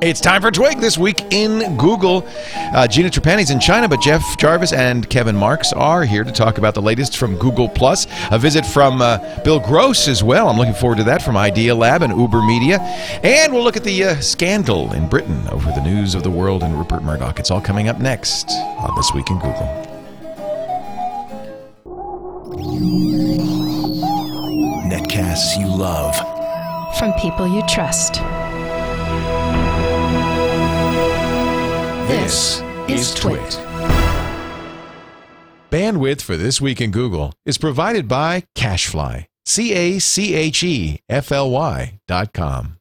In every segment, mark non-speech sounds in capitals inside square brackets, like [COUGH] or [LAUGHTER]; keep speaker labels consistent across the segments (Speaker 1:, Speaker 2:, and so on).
Speaker 1: It's time for Twig this week in Google. Uh, Gina Trapani's in China, but Jeff Jarvis and Kevin Marks are here to talk about the latest from Google Plus. A visit from uh, Bill Gross as well. I'm looking forward to that from Idealab and Uber Media. And we'll look at the uh, scandal in Britain over the news of the world and Rupert Murdoch. It's all coming up next on This Week in Google.
Speaker 2: Netcasts you love.
Speaker 3: From people you trust.
Speaker 2: This is Twit.
Speaker 1: Bandwidth for This Week in Google is provided by Cachefly. C A C H E F L Y dot com.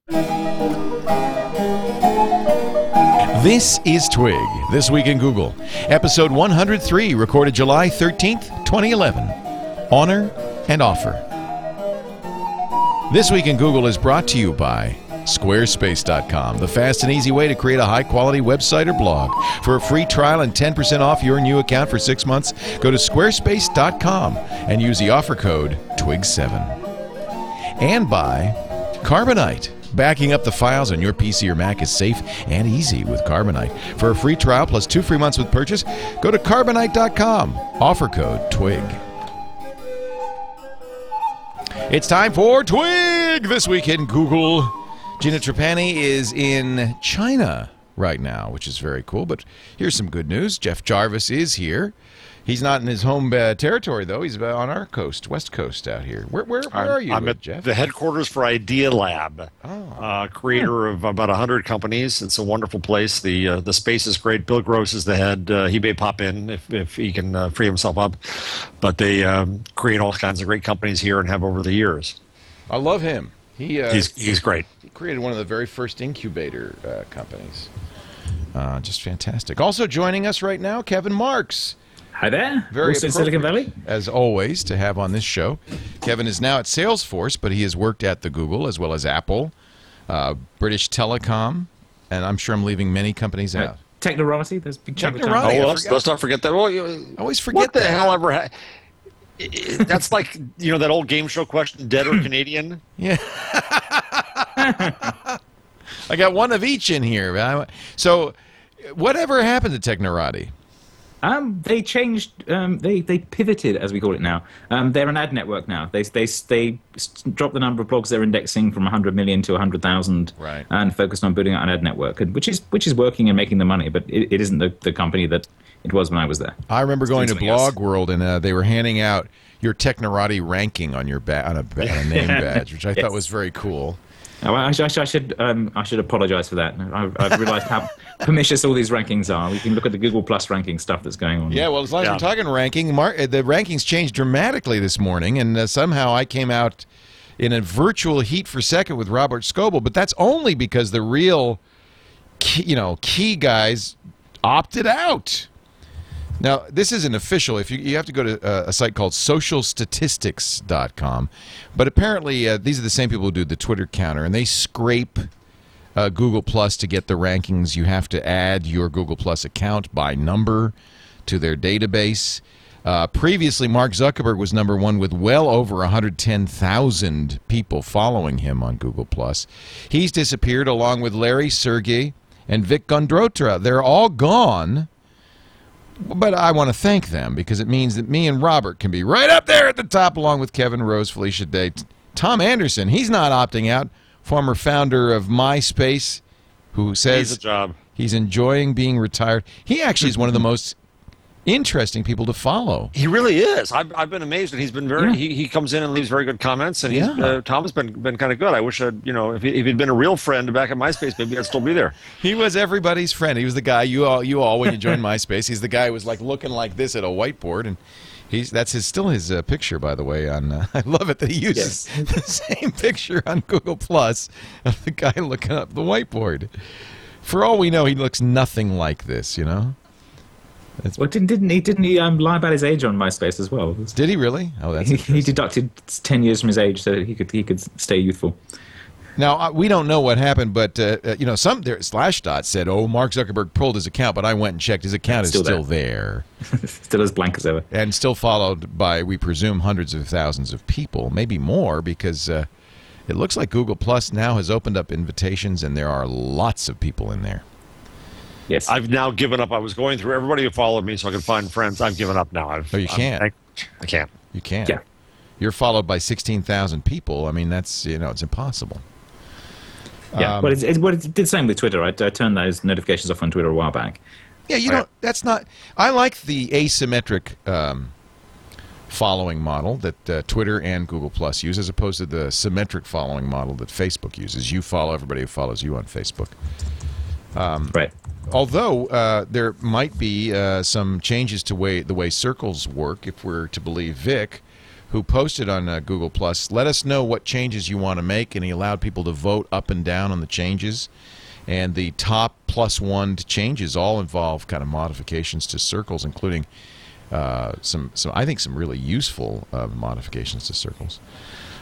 Speaker 1: This is Twig, This Week in Google, episode 103, recorded July 13th, 2011. Honor and Offer. This Week in Google is brought to you by Squarespace.com, the fast and easy way to create a high quality website or blog. For a free trial and 10% off your new account for six months, go to Squarespace.com and use the offer code TWIG7. And by Carbonite. Backing up the files on your PC or Mac is safe and easy with Carbonite. For a free trial plus two free months with purchase, go to Carbonite.com. Offer code TWIG. It's time for Twig this week in Google. Gina Trapani is in China right now, which is very cool. But here's some good news Jeff Jarvis is here. He's not in his home uh, territory, though. He's on our coast, west coast out here. Where, where, where
Speaker 4: I'm,
Speaker 1: are you,
Speaker 4: I'm at
Speaker 1: Jeff?
Speaker 4: the headquarters for Idealab,
Speaker 1: Oh.
Speaker 4: uh, creator of about 100 companies. It's a wonderful place. The uh, the space is great. Bill Gross is the head. Uh, he may pop in if, if he can uh, free himself up. But they um, create all kinds of great companies here and have over the years.
Speaker 1: I love him. He, uh,
Speaker 4: He's, he's great.
Speaker 1: He created one of the very first incubator uh, companies. Uh, just fantastic. Also joining us right now, Kevin Marks.
Speaker 5: Hi there.
Speaker 1: Very
Speaker 5: also in Silicon Valley.
Speaker 1: As always, to have on this show. Kevin is now at Salesforce, but he has worked at the Google as well as Apple, uh, British Telecom, and I'm sure I'm leaving many companies
Speaker 5: Uh,
Speaker 1: out.
Speaker 5: Technorati. There's big chunk of time.
Speaker 1: I
Speaker 4: Oh, let's, let's not forget that. Well, you,
Speaker 1: I always forget
Speaker 4: what the
Speaker 1: that.
Speaker 4: hell ever ha- I- I- That's like, you know, that old game show question, dead or [CLEARS THROAT] Canadian?
Speaker 1: Yeah. [LAUGHS] [LAUGHS] I got one of each in here. So, whatever happened to Technorati?
Speaker 5: Um, they changed. Um, they they pivoted, as we call it now. Um, they're an ad network now. They they they dropped the number of blogs they're indexing from 100 million to 100,000,
Speaker 1: Right.
Speaker 5: and focused on building out an ad network, and- which is which is working and making the money. But it, it isn't the, the company that it was when I was there.
Speaker 1: I remember going to
Speaker 5: something else.
Speaker 1: Blog World and uh, they were handing out your Technorati ranking on your ba- on, a, ba- on a name [LAUGHS] badge, which I thought was very cool.
Speaker 5: Oh, I, I, I should um, I should apologize for that. I, I've realized how [LAUGHS] pernicious all these rankings are. We can look at the Google Plus ranking stuff that's going on.
Speaker 1: Yeah, well, as long as
Speaker 4: Yeah.
Speaker 1: we're talking ranking, Mar- uh, the rankings changed dramatically this morning, and uh, somehow I came out in a virtual heat for second with Robert Scoble, but that's only because the real, key, you know, key guys opted out. Now, this isn't official. If you, you have to go to uh, a site called socialstatistics.com, but apparently uh, these are the same people who do the Twitter counter, and they scrape uh, Google Plus to get the rankings. You have to add your Google Plus account by number to their database. Uh, previously, Mark Zuckerberg was number one with well over 110,000 people following him on Google Plus. He's disappeared along with Larry Sergey and Vic Gundotra. They're all gone. But I want to thank them because it means that me and Robert can be right up there at the top along with Kevin Rose, Felicia Day. Tom Anderson, he's not opting out, former founder of MySpace, who says
Speaker 4: He's a job.
Speaker 1: he's enjoying being retired. He actually is one of the most interesting people to follow.
Speaker 4: He really is. I've, I've been amazed, and he's been very.
Speaker 5: Yeah.
Speaker 4: He, he comes in and leaves very good comments, and he's,
Speaker 1: Yeah.
Speaker 4: uh, Tom has been been kind of good. I wish I'd you know if, he, if he'd been a real friend back at MySpace, maybe I'd still be there. [LAUGHS]
Speaker 1: He was everybody's friend. He was the guy you all you all when you joined [LAUGHS] MySpace. He's the guy who was like looking like this at a whiteboard, and he's that's his still his uh, picture by the way. On uh, [LAUGHS] I love it that he uses the same picture on Google Plus of the guy looking up the whiteboard. For all we know, he looks nothing like this. You know?
Speaker 5: Well, didn't didn't he didn't he um, lie about his age on MySpace as well?
Speaker 1: Did he really? Oh, that's
Speaker 5: He, he deducted ten years from his age so that he could he could stay youthful.
Speaker 1: Now uh, we don't know what happened, but uh, uh, you know, some there, Slashdot said, "Oh, Mark Zuckerberg pulled his account," but I went and checked. His account is
Speaker 5: Still there. [LAUGHS] Still as blank as ever.
Speaker 1: and still followed by we presume hundreds of thousands of people, maybe more, because uh, it looks like Google Plus now has opened up invitations, and there are lots of people in there.
Speaker 5: Yes.
Speaker 4: I've now given up. I was going through everybody who followed me so I could find friends. I've given up now. I've,
Speaker 1: Oh, you
Speaker 4: I'm-
Speaker 1: can't.
Speaker 4: I, I can't.
Speaker 1: You can't.
Speaker 5: Yeah.
Speaker 1: You're followed by 16,000 people. I mean, that's, you know, it's impossible.
Speaker 5: yeah.
Speaker 1: um,
Speaker 5: well, it's, it's, well, it did the same with Twitter. I, I turned those notifications off on Twitter a while back.
Speaker 1: Yeah, you
Speaker 4: Right.
Speaker 1: know, that's not. I like the asymmetric um, following model that uh, Twitter and Google Plus use, as opposed to the symmetric following model that Facebook uses. You follow everybody who follows you on Facebook.
Speaker 5: Right.
Speaker 1: Although uh, there might be uh, some changes to way the way circles work, if we're to believe Vic, who posted on uh, Google Plus. Let us know what changes you want to make, and he allowed people to vote up and down on the changes. And the top plus one changes all involve kind of modifications to circles, including uh, some, some I think some really useful uh, modifications to circles.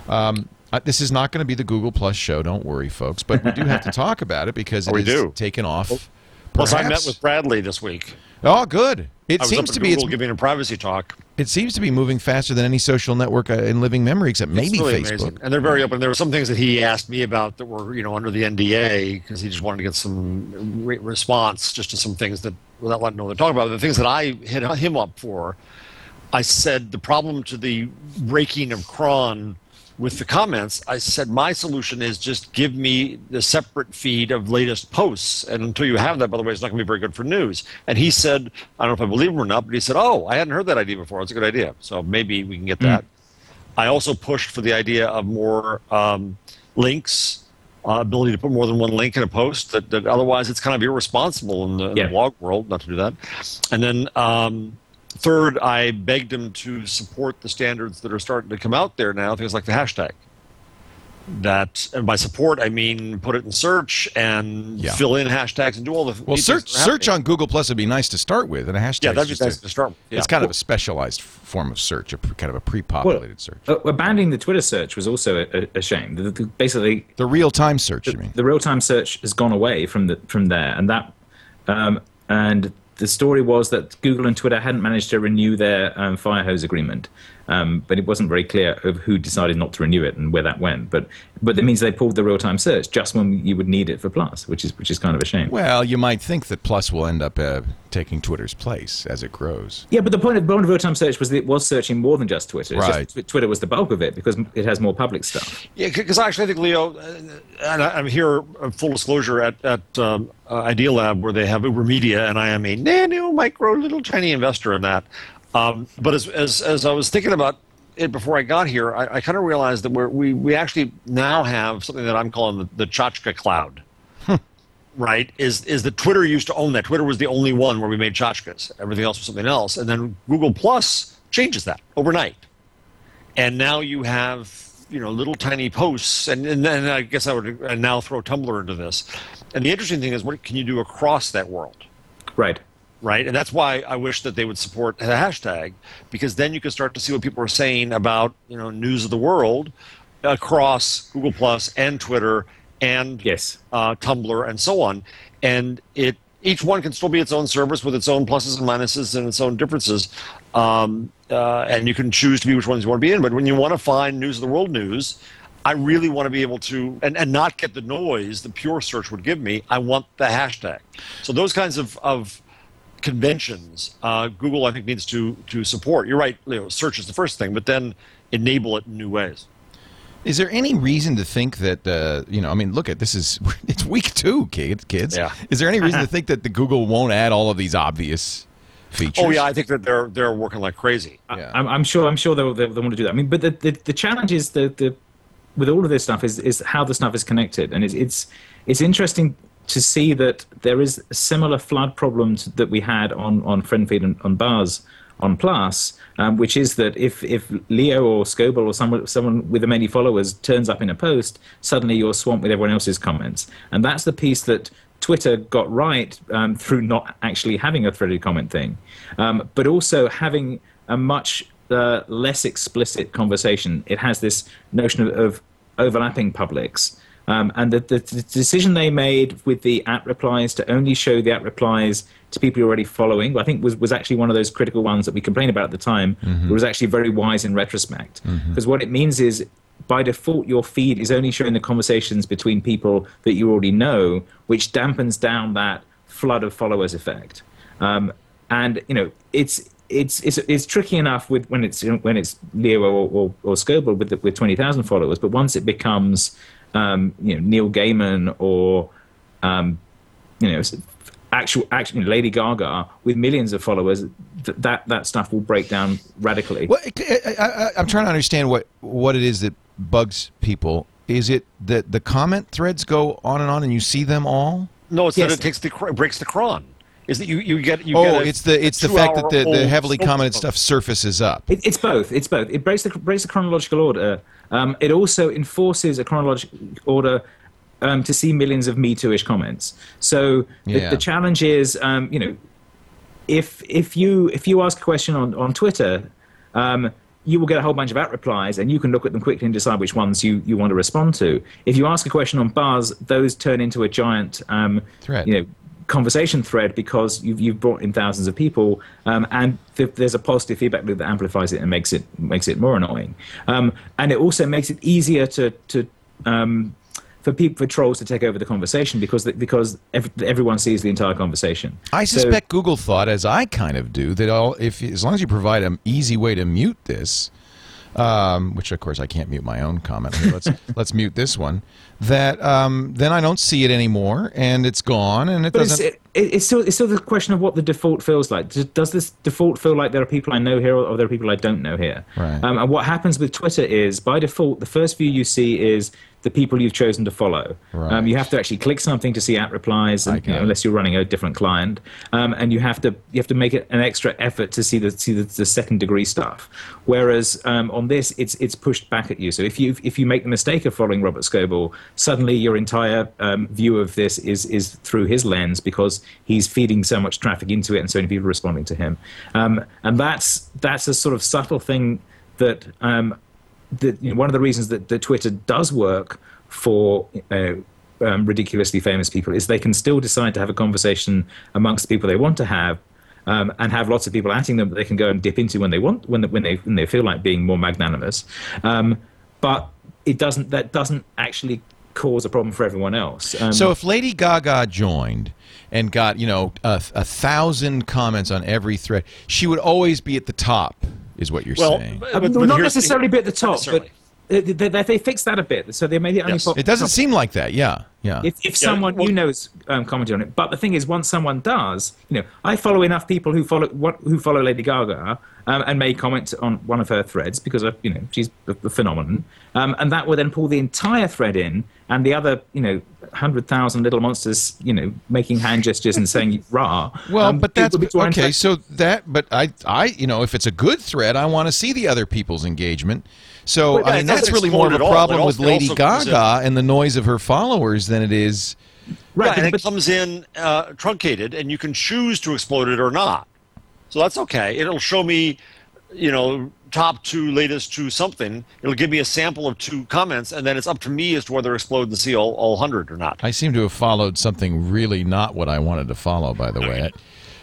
Speaker 1: Um, uh, this is not going to be the Google Plus show. Don't worry, folks. But we do have to [LAUGHS] talk about it because it
Speaker 4: We
Speaker 1: is
Speaker 4: do.
Speaker 1: taken off.
Speaker 4: Plus, I met with Bradley this week.
Speaker 1: Oh, good. It seems to be
Speaker 4: Google
Speaker 1: it's,
Speaker 4: giving a privacy talk.
Speaker 1: it seems to be moving faster than any social network uh, in living memory, except maybe
Speaker 4: it's really
Speaker 1: Facebook.
Speaker 4: amazing. And they're very open. There were some things that he asked me about that were, you know, under the NDA because he just wanted to get some re- response just to some things that, without letting know they're talking about. The things that I hit him up for, I said the problem to the raking of cron with the comments, I said my solution is just give me the separate feed of latest posts. And until you have that, by the way, it's not going to be very good for news. And he said, I don't know if I believe him or not, but he said, oh, I hadn't heard that idea before. It's a good idea. So maybe we can get that. I also pushed for the idea of more um, links, uh, ability to put more than one link in a post. That, that otherwise it's kind of irresponsible in the, in
Speaker 5: Yeah.
Speaker 4: the blog world not to do that. And then um, third, I begged him to support the standards that are starting to come out there now, things like the hashtag. That and by support I mean put it in search and
Speaker 1: Yeah.
Speaker 4: fill in hashtags and do all the
Speaker 1: Well, search search on Google Plus would be nice to start with, and a hashtag.
Speaker 4: yeah that'd be nice
Speaker 1: a-
Speaker 4: to start with. Yeah.
Speaker 1: It's kind of a specialized form of search, a kind of a pre-populated search.
Speaker 5: Uh, abandoning the Twitter search was also a, a shame. The, the, basically,
Speaker 1: The real-time search, you mean?
Speaker 5: the real-time search has gone away from the from there, and that um, and the story was that Google and Twitter hadn't managed to renew their um, Firehose agreement, um, but it wasn't very clear of who decided not to renew it and where that went. But but that means they pulled the real-time search just when you would need it for Plus, which is which is kind of a shame.
Speaker 1: Well, you might think that Plus will end up uh, taking Twitter's place as it grows.
Speaker 5: Yeah, but the point of, point of real-time search was that it was searching more than just Twitter.
Speaker 1: Right.
Speaker 5: Just, Twitter was the bulk of it because it has more public stuff.
Speaker 4: Yeah, because actually, I think Leo, uh, and I- I'm here, uh, full disclosure, at at um, uh, Idealab, where they have Uber Media, and I am a nano, micro, little tiny investor in that. Um, but as, as as I was thinking about it before I got here, I, I kind of realized that we're, we we actually now have something that I'm calling the, the tchotchke cloud. Right? Is is that Twitter used to own that? Twitter was the only one where we made tchotchkes. Everything else was something else, and then Google Plus changes that overnight and now you have you know little tiny posts and and, and i guess i would now throw tumblr into this and the interesting thing is what can you do across that world
Speaker 5: Right.
Speaker 4: Right and that's why i wish that they would support the hashtag because then you can start to see what people are saying about you know news of the world across google plus and twitter and
Speaker 5: Yes.
Speaker 4: uh, Tumblr, and so on. And it each one can still be its own service with its own pluses and minuses and its own differences. Um, uh, and you can choose to be which ones you want to be in. But when you want to find news of the world news, I really want to be able to and, and not get the noise the pure search would give me. I want the hashtag. So those kinds of, of conventions, uh, Google I think needs to to support. You're right, Leo. Search is the first thing, but then enable it in new ways.
Speaker 1: Is there any reason to think that uh, you know? I mean, look at this is [LAUGHS] it's week two, kids. Kids,
Speaker 4: Yeah.
Speaker 1: Is there any reason to think that the Google won't add all of these obvious features?
Speaker 4: Oh yeah, I think that they're they're working like crazy.
Speaker 1: Yeah.
Speaker 5: I'm, I'm sure. I'm sure they'll, they'll, they'll want to do that. I mean, but the, the, the challenge is the, the with all of this stuff is is how the stuff is connected, and it's it's it's interesting to see that there is a similar flood problems that we had on on FriendFeed and on Buzz on Plus, um, which is that if if Leo or Scoble or someone someone with many followers turns up in a post, suddenly you're swamped with everyone else's comments, and that's the piece that Twitter got right um, through not actually having a threaded comment thing, um, but also having a much uh, less explicit conversation. It has this notion of, of overlapping publics. Um, and the, the, the decision they made with the at replies to only show the at replies to people you're already following, I think was, was actually one of those critical ones that we complained about at the time. It was actually very wise in retrospect. Because what it means is by default your feed is only showing the conversations between people that you already know, which dampens down that flood of followers effect. Um, and you know, it's it's it's it's tricky enough with when it's when it's Leo or or, or Scoble with the, with twenty thousand followers, but once it becomes um, you know Neil Gaiman or um, you know actual actually Lady Gaga with millions of followers, th- that that stuff will break down radically.
Speaker 1: Well, I, I, I'm trying to understand what what it is that bugs people. Is it that the comment threads go on and on, and you see them all?
Speaker 4: No, it's
Speaker 5: Yes.
Speaker 4: that it takes the breaks the cron. Is that you you get you
Speaker 1: oh,
Speaker 4: get a-
Speaker 1: it's the it's the fact that the, the heavily commented stuff surfaces up.
Speaker 5: It, it's both. It's both. It breaks the breaks the chronological order. Um, it also enforces a chronological order um, to see millions of Me Too-ish comments. So the,
Speaker 1: Yeah.
Speaker 5: the challenge is, um, you know, if if you if you ask a question on on Twitter. Um, you will get a whole bunch of at replies, and you can look at them quickly and decide which ones you, you want to respond to. If you ask a question on Buzz, those turn into a giant um,
Speaker 1: Thread.
Speaker 5: You know, conversation thread because you've, you've brought in thousands of people um, and th- there's a positive feedback loop that amplifies it and makes it makes it more annoying. Um, and it also makes it easier to to um, for people for trolls to take over the conversation because because ev- everyone sees the entire conversation.
Speaker 1: I
Speaker 5: So-
Speaker 1: suspect Google thought, as I kind of do, that all if as long as you provide an easy way to mute this, um, which of course I can't mute my own comment. Here, let's [LAUGHS] let's mute this one. That um, then I don't see it anymore, and it's gone, and it
Speaker 5: But it's,
Speaker 1: doesn't.
Speaker 5: it, it's still it's still the question of what the default feels like. Does, does this default feel like there are people I know here, or there are people I don't know here?
Speaker 1: Right.
Speaker 5: Um, and what happens with Twitter is, by default, the first view you see is the people you've chosen to follow.
Speaker 1: Right.
Speaker 5: Um, you have to actually click something to see at replies, and, you know, unless you're running a different client. Um, and you have to you have to make it an extra effort to see the see the, the second degree stuff. Whereas um, on this, it's it's pushed back at you. So if you if you make the mistake of following Robert Scoble, suddenly your entire um, view of this is is through his lens because he's feeding so much traffic into it and so many people are responding to him. Um, and that's that's a sort of subtle thing that um, that you know, one of the reasons that, that Twitter does work for uh, um, ridiculously famous people is they can still decide to have a conversation amongst the people they want to have. Um, and have lots of people atting them that they can go and dip into when they want, when, when they when they feel like being more magnanimous. Um, but it doesn't. That doesn't actually cause a problem for everyone else. Um,
Speaker 1: So if Lady Gaga joined and got you know a, a thousand comments on every thread, she would always be at the top. Is what you're
Speaker 4: Well,
Speaker 1: saying?
Speaker 4: but- but
Speaker 5: well, not necessarily be at the top, but
Speaker 4: necessarily.
Speaker 5: They, they, they, they fixed that a bit. So they made it only
Speaker 4: Yes.
Speaker 5: pop-
Speaker 1: It doesn't seem like that. Yeah, yeah.
Speaker 5: if, if someone
Speaker 4: well-
Speaker 5: you know is um, commenting on it. But the thing is, once someone does, you know, I follow enough people who follow what, who follow Lady Gaga um, and may comment on one of her threads because of, you know she's a, a phenomenon, um, and that will then pull the entire thread in, and the other you know hundred thousand little monsters, you know, making hand gestures and saying rah.
Speaker 1: Well,
Speaker 5: um,
Speaker 1: but that's
Speaker 5: will be more
Speaker 1: okay.
Speaker 5: interactive.
Speaker 1: So that, but I, I, you know, if it's a good thread, I want to see the other people's engagement. So
Speaker 4: Well,
Speaker 1: I mean, that's really more of a
Speaker 4: explode all.
Speaker 1: problem
Speaker 4: It
Speaker 1: with Lady
Speaker 4: also in-
Speaker 1: Gaga and the noise of her followers than it is.
Speaker 5: right,
Speaker 4: Yeah, and
Speaker 5: but-
Speaker 4: it comes in uh, truncated, and you can choose to explode it or not. So that's okay. It'll show me, you know, top two, latest two, something. It'll give me a sample of two comments, and then it's up to me as to whether to explode and see all, all hundred or not.
Speaker 1: I seem to have followed something really not what I wanted to follow. By the way,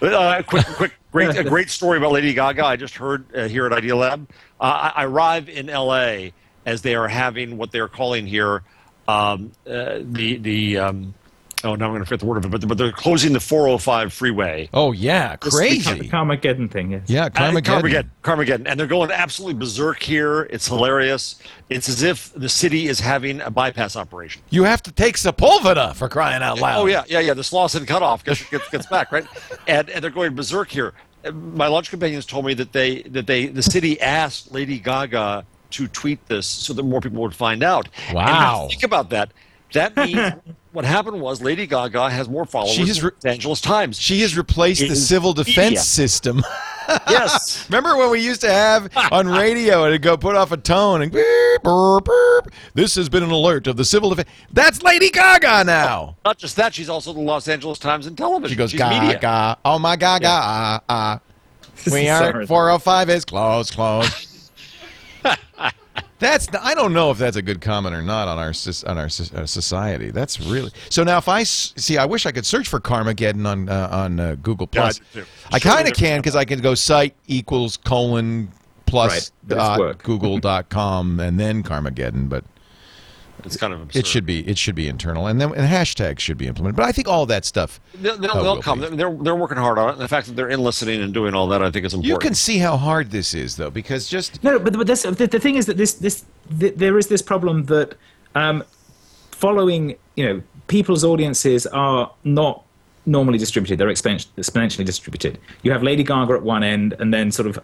Speaker 4: Uh, quick, quick, great, a [LAUGHS] great story about Lady Gaga. I just heard uh, here at Idealab. Uh, I, I arrive in L.A. as they are having what they are calling here um, uh, the the. Um, oh, now I'm going to forget the word of it, but, but they're closing the 405 freeway.
Speaker 1: oh yeah, crazy.
Speaker 5: Carmageddon thing. Yes.
Speaker 1: Yeah,
Speaker 4: Uh,
Speaker 1: Carmageddon.
Speaker 4: Carmageddon. And they're going absolutely berserk here. It's hilarious. It's as if the city is having a bypass operation.
Speaker 1: You have to take Sepulveda for crying out loud.
Speaker 4: Oh, yeah, yeah, yeah. The Slauson cutoff gets, gets, gets back, right? And, and they're going berserk here. My lunch companions told me that they that they the city asked Lady Gaga to tweet this so that more people would find out.
Speaker 1: Wow.
Speaker 4: think about that. That means [LAUGHS] what happened was Lady Gaga has more followers
Speaker 1: She has
Speaker 4: than
Speaker 1: re-
Speaker 4: Los Angeles Times.
Speaker 1: She has replaced the civil defense
Speaker 4: media.
Speaker 1: system. [LAUGHS]
Speaker 4: yes.
Speaker 1: Remember when we used to have on [LAUGHS] radio and it'd go put off a tone and beep, burp, burp. This has been an alert of the civil defense. That's Lady Gaga now.
Speaker 4: Not just that, she's also the Los Angeles Times and television.
Speaker 1: She goes
Speaker 4: she's media.
Speaker 1: Gaga. Oh my Gaga. Ah, ah. We are 405 is closed, closed. That's I don't know if that's a good comment or not on our on our soc- uh, society. That's really so. Now, if I see, I wish I could search for Carmageddon on uh, on uh, Google
Speaker 4: Yeah, I
Speaker 1: Plus.
Speaker 4: do.
Speaker 1: I kind of can because I can go site equals colon plus
Speaker 5: Right, but it's
Speaker 1: dot com and then Carmageddon, but
Speaker 4: It's kind of absurd.
Speaker 1: it should be it should be internal, and then and hashtags should be implemented. But I think all that stuff.
Speaker 4: They'll, they'll,
Speaker 1: Oh,
Speaker 4: they'll come.
Speaker 1: be.
Speaker 4: They're they're working hard on it. And the fact that they're enlisting and doing all that, I think, is important.
Speaker 1: You can see how hard this is, though, because just
Speaker 5: No, no, but, but this, the, the thing is that this, this, th there is this problem that um, following, you know, people's audiences are not normally distributed; they're exponentially distributed. You have Lady Gaga at one end, and then sort of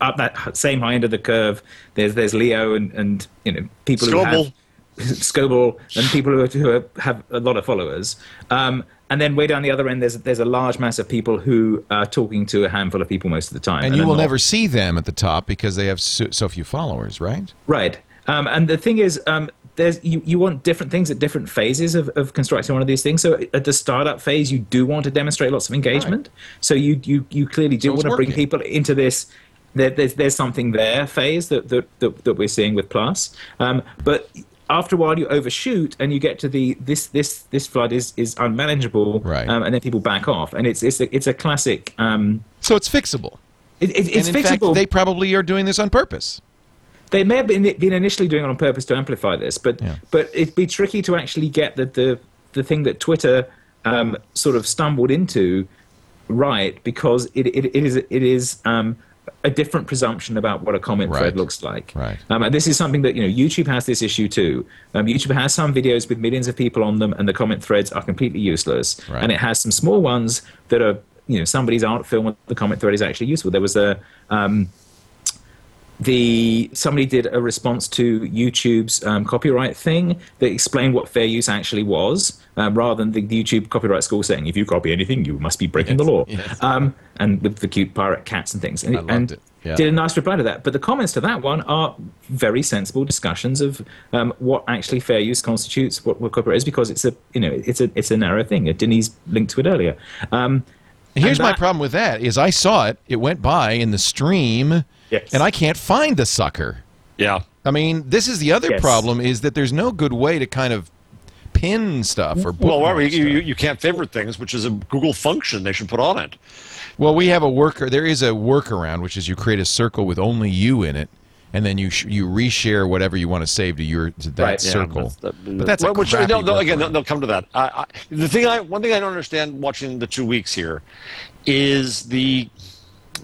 Speaker 5: up that same high end of the curve, there's there's Leo and and you know people who have [LAUGHS] Scoble and people who, are, who are, have a lot of followers. Um, and then way down the other end, there's there's a large mass of people who are talking to a handful of people most of the time.
Speaker 1: and you will
Speaker 5: not-
Speaker 1: never see them at the top because they have so, so few followers, right?
Speaker 5: Right. Um, and the thing is, um, there's you, you want different things at different phases of, of constructing one of these things. So at the startup phase, you do want to demonstrate lots of engagement. So you, you you clearly do
Speaker 1: So
Speaker 5: want to bring people into this. There, there's there's something there phase that that, that, that we're seeing with Plus. Um, but after a while, you overshoot and you get to the this this this flood is is unmanageable.
Speaker 1: Right.
Speaker 5: Um, and then people back off, and it's it's a, it's a classic. Um,
Speaker 1: So it's fixable.
Speaker 5: it, it, it's
Speaker 1: and in
Speaker 5: fixable.
Speaker 1: fact, they probably are doing this on purpose.
Speaker 5: They may have been, been initially doing it on purpose to amplify this, but
Speaker 1: Yeah.
Speaker 5: but it'd be tricky to actually get the the, the thing that Twitter um, sort of stumbled into right because it it, it is it is um, a different presumption about what a comment
Speaker 1: Right.
Speaker 5: thread looks like.
Speaker 1: Right.
Speaker 5: Um, and this is something that you know YouTube has this issue too. Um, YouTube has some videos with millions of people on them, and the comment threads are completely useless.
Speaker 1: Right.
Speaker 5: And it has some small ones that are you know somebody's art film where the comment thread is actually useful. There was a um, the somebody did a response to YouTube's um, copyright thing that explained what fair use actually was, um, rather than the, the YouTube copyright school saying if you copy anything, you must be breaking the law.
Speaker 1: yes.
Speaker 5: Um, and with the cute pirate cats and things, and,
Speaker 1: I loved
Speaker 5: and
Speaker 1: it, yeah.
Speaker 5: did a nice reply to that. But the comments to that one are very sensible discussions of um, what actually fair use constitutes, what, what copyright is, because it's a you know it's a it's a narrow thing. Denise linked to it earlier. Um,
Speaker 1: Here's
Speaker 5: and
Speaker 1: my problem with that: is I saw it, it went by in the stream,
Speaker 5: Yes.
Speaker 1: and I can't find the sucker.
Speaker 4: Yeah.
Speaker 1: I mean, this is the other
Speaker 5: Yes.
Speaker 1: problem: is that there's no good way to kind of pin stuff or
Speaker 4: Well,
Speaker 1: bookmark
Speaker 4: you,
Speaker 1: stuff.
Speaker 4: you, you can't favorite things, which is a Google function they should put on it.
Speaker 1: Well, we have a worker. There is a workaround, which is you create a circle with only you in it, and then you sh- you reshare whatever you want to save to your to that
Speaker 5: Right. Yeah,
Speaker 1: circle.
Speaker 4: but,
Speaker 1: but that's a
Speaker 4: well, which, they'll, they'll- again, they'll, they'll come to that. I, I, the thing I, one thing I don't understand watching the two weeks here is the.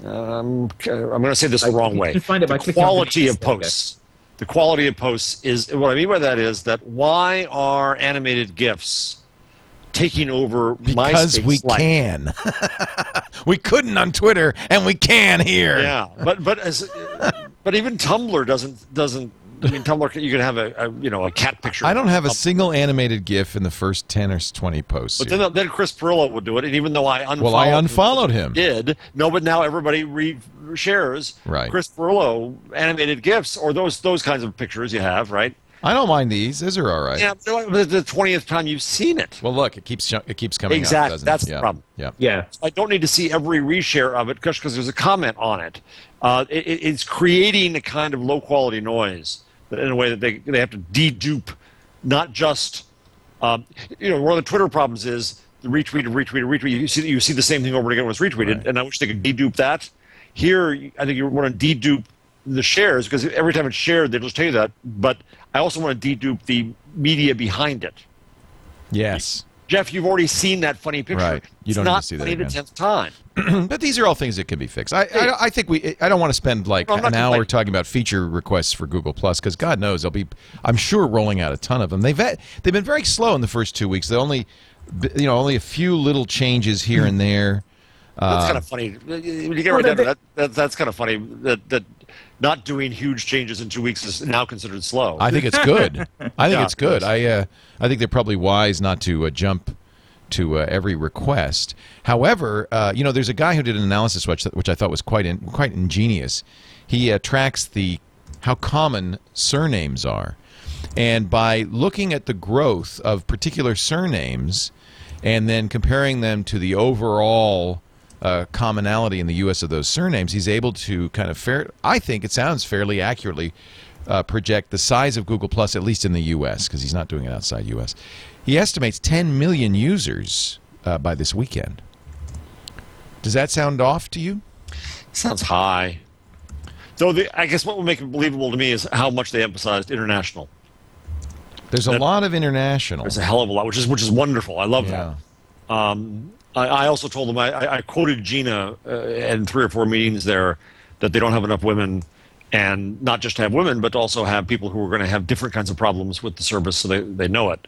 Speaker 4: Um, I'm going to say this the wrong
Speaker 5: you
Speaker 4: way.
Speaker 5: find it by
Speaker 4: the
Speaker 5: clicking on the
Speaker 4: quality of
Speaker 5: links, I guess.
Speaker 4: posts. The quality of posts is what I mean by that is that why are animated gifs taking over
Speaker 1: because
Speaker 4: MySpace
Speaker 1: we
Speaker 4: like-
Speaker 1: can. [LAUGHS] we couldn't on Twitter, and we can here.
Speaker 4: Yeah, but but as but even Tumblr doesn't doesn't. I mean, Tumblr you can have a, a you know a cat picture.
Speaker 1: I don't have a single animated GIF in the first ten or twenty posts.
Speaker 4: But then then Chris Pirillo would do it, and even though I unfollowed
Speaker 1: well, I unfollowed him.
Speaker 4: did no, but now everybody re- shares
Speaker 1: Right.
Speaker 4: Chris Pirillo animated gifs or those those kinds of pictures you have, right?
Speaker 1: I don't mind these. Those are all right.
Speaker 4: Yeah, but the twentieth time you've seen it.
Speaker 1: Well, look, it keeps sh- it keeps coming
Speaker 4: Exactly.
Speaker 1: up.
Speaker 4: That's
Speaker 1: it?
Speaker 4: the
Speaker 1: yeah.
Speaker 4: problem.
Speaker 1: Yeah.
Speaker 5: Yeah.
Speaker 4: I don't need to see every reshare of it because there's a comment on it. Uh, it. It's creating a kind of low quality noise that in a way that they, they have to dedupe, not just, um, you know, one of the Twitter problems is the retweet, and retweet, and retweet. You see, you see the same thing over and again when it's retweeted,
Speaker 1: Right.
Speaker 4: and I wish they could dedupe that. Here, I think you want to dedupe the shares because every time it's shared, they'll just tell you that. But I also want to dedupe the media behind it.
Speaker 1: Yes.
Speaker 4: Jeff, you've already seen that funny picture.
Speaker 1: Right. You
Speaker 4: It's
Speaker 1: don't need to see that
Speaker 4: funny the
Speaker 1: again.
Speaker 4: tenth time. [CLEARS THROAT]
Speaker 1: but these are all things that can be fixed. I, I, I think we. I don't want to spend like
Speaker 4: No,
Speaker 1: an hour
Speaker 4: complaining.
Speaker 1: talking about feature requests for Google Plus because God knows they'll be. I'm sure rolling out a ton of them. They've had, they've been very slow in the first two weeks. They only, you know, only a few little changes here and there.
Speaker 4: That's
Speaker 1: Uh,
Speaker 4: kind of funny. When you get
Speaker 5: Well,
Speaker 4: right down to that, that, that's kind of funny that, that not doing huge changes in two weeks is now considered slow.
Speaker 1: I think it's good. I think [LAUGHS]
Speaker 4: Yeah,
Speaker 1: it's good. I uh, I think they're probably wise not to uh, jump to uh, every request. However, uh, you know, there's a guy who did an analysis which which I thought was quite in, quite ingenious. He uh, tracks the how common surnames are, and by looking at the growth of particular surnames, and then comparing them to the overall uh, commonality in the U.S. of those surnames, he's able to kind of fair. I think it sounds fairly accurately uh, project the size of Google Plus, at least in the U.S., because he's not doing it outside U.S. He estimates 10 million users uh, by this weekend. Does that sound off to you?
Speaker 4: Sounds high. Though the, I guess what would make it believable to me is how much they emphasized international.
Speaker 1: There's a
Speaker 4: That-
Speaker 1: lot of international.
Speaker 4: There's a hell of a lot, which is which is wonderful. I love
Speaker 1: Yeah.
Speaker 4: that. Um, I, I also told them I, I- I quoted Gina uh, in three or four meetings there that they don't have enough women, and not just to have women, but to also have people who are going to have different kinds of problems with the service, so they they know it.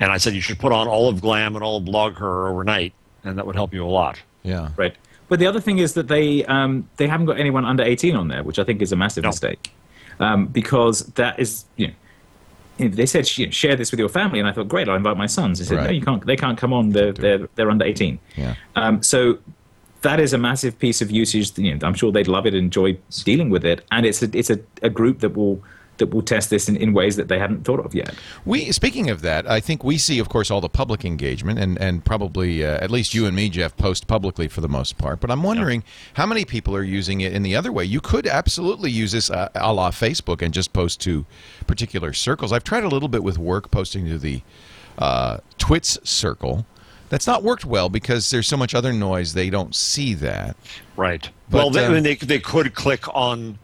Speaker 4: And I said you should put on all of Glam and all of BlogHer overnight, and that would help you a lot.
Speaker 1: Yeah.
Speaker 5: Right. But the other thing is that they um, they haven't got anyone under 18 on there, which I think is a massive
Speaker 4: No.
Speaker 5: mistake. Um, because that is, you know, they said share this with your family, and I thought, great, I'll invite my sons. They said, no, you can't. They can't come on. They're they're, they're under 18.
Speaker 1: Yeah.
Speaker 5: Um, so that is a massive piece of usage. You know, I'm sure they'd love it, and enjoy dealing with it, and it's a it's a, a group that will that will test this in, in ways that they hadn't thought of yet.
Speaker 1: We speaking of that, I think we see, of course, all the public engagement, and and probably uh, at least you and me, Jeff, post publicly for the most part. But I'm wondering how many people are using it in the other way. You could absolutely use this uh, a la Facebook and just post to particular circles. I've tried a little bit with work posting to the uh, Twits circle. That's not worked well because there's so much other noise. They don't see that.
Speaker 4: Right.
Speaker 1: But,
Speaker 4: well, they,
Speaker 1: um,
Speaker 4: I mean, they they could click on.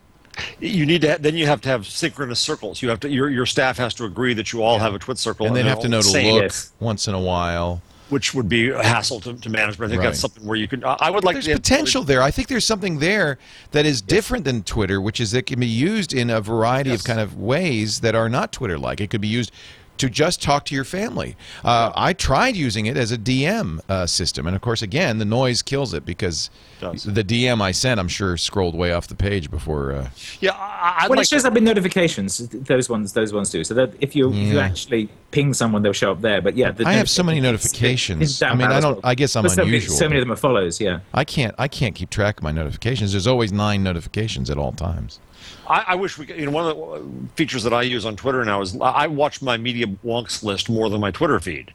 Speaker 4: You need to ha- then you have to have synchronous circles. You have to your your staff has to agree that you all have a twit circle,
Speaker 1: And they'd have to know to look
Speaker 5: Yes.
Speaker 1: once in a while.
Speaker 4: which would be a hassle to, to manage. But I think
Speaker 1: Right.
Speaker 4: that's something where you can. I I would like
Speaker 1: There's
Speaker 4: to have-
Speaker 1: potential there. I think there's something there that is different than Twitter, which is it can be used in a variety
Speaker 4: Yes.
Speaker 1: of kind of ways that are not Twitter like. It could be used to just talk to your family. Uh, I tried using it as a DM uh, system, and of course, again, the noise kills it because
Speaker 4: Does.
Speaker 1: the DM I sent, I'm sure, scrolled way off the page before. Uh,
Speaker 4: Yeah, I, I'd
Speaker 5: Well,
Speaker 4: like
Speaker 5: it shows up in notifications. Those ones, those ones do. So that if you if you actually ping someone, they'll show up there. But yeah, the
Speaker 1: I have so many
Speaker 5: notifications-
Speaker 1: notifications. [LAUGHS]
Speaker 5: it's
Speaker 1: I mean, I don't-
Speaker 5: well.
Speaker 1: I guess I'm
Speaker 5: But so many-
Speaker 1: unusual,
Speaker 5: So many of them are follows. Yeah.
Speaker 1: I can't I can't keep track of my notifications. There's always nine notifications at all times.
Speaker 4: I, I wish we could. You know, one of the uh, features that I use on Twitter now is I watch my media wonks list more than my Twitter feed,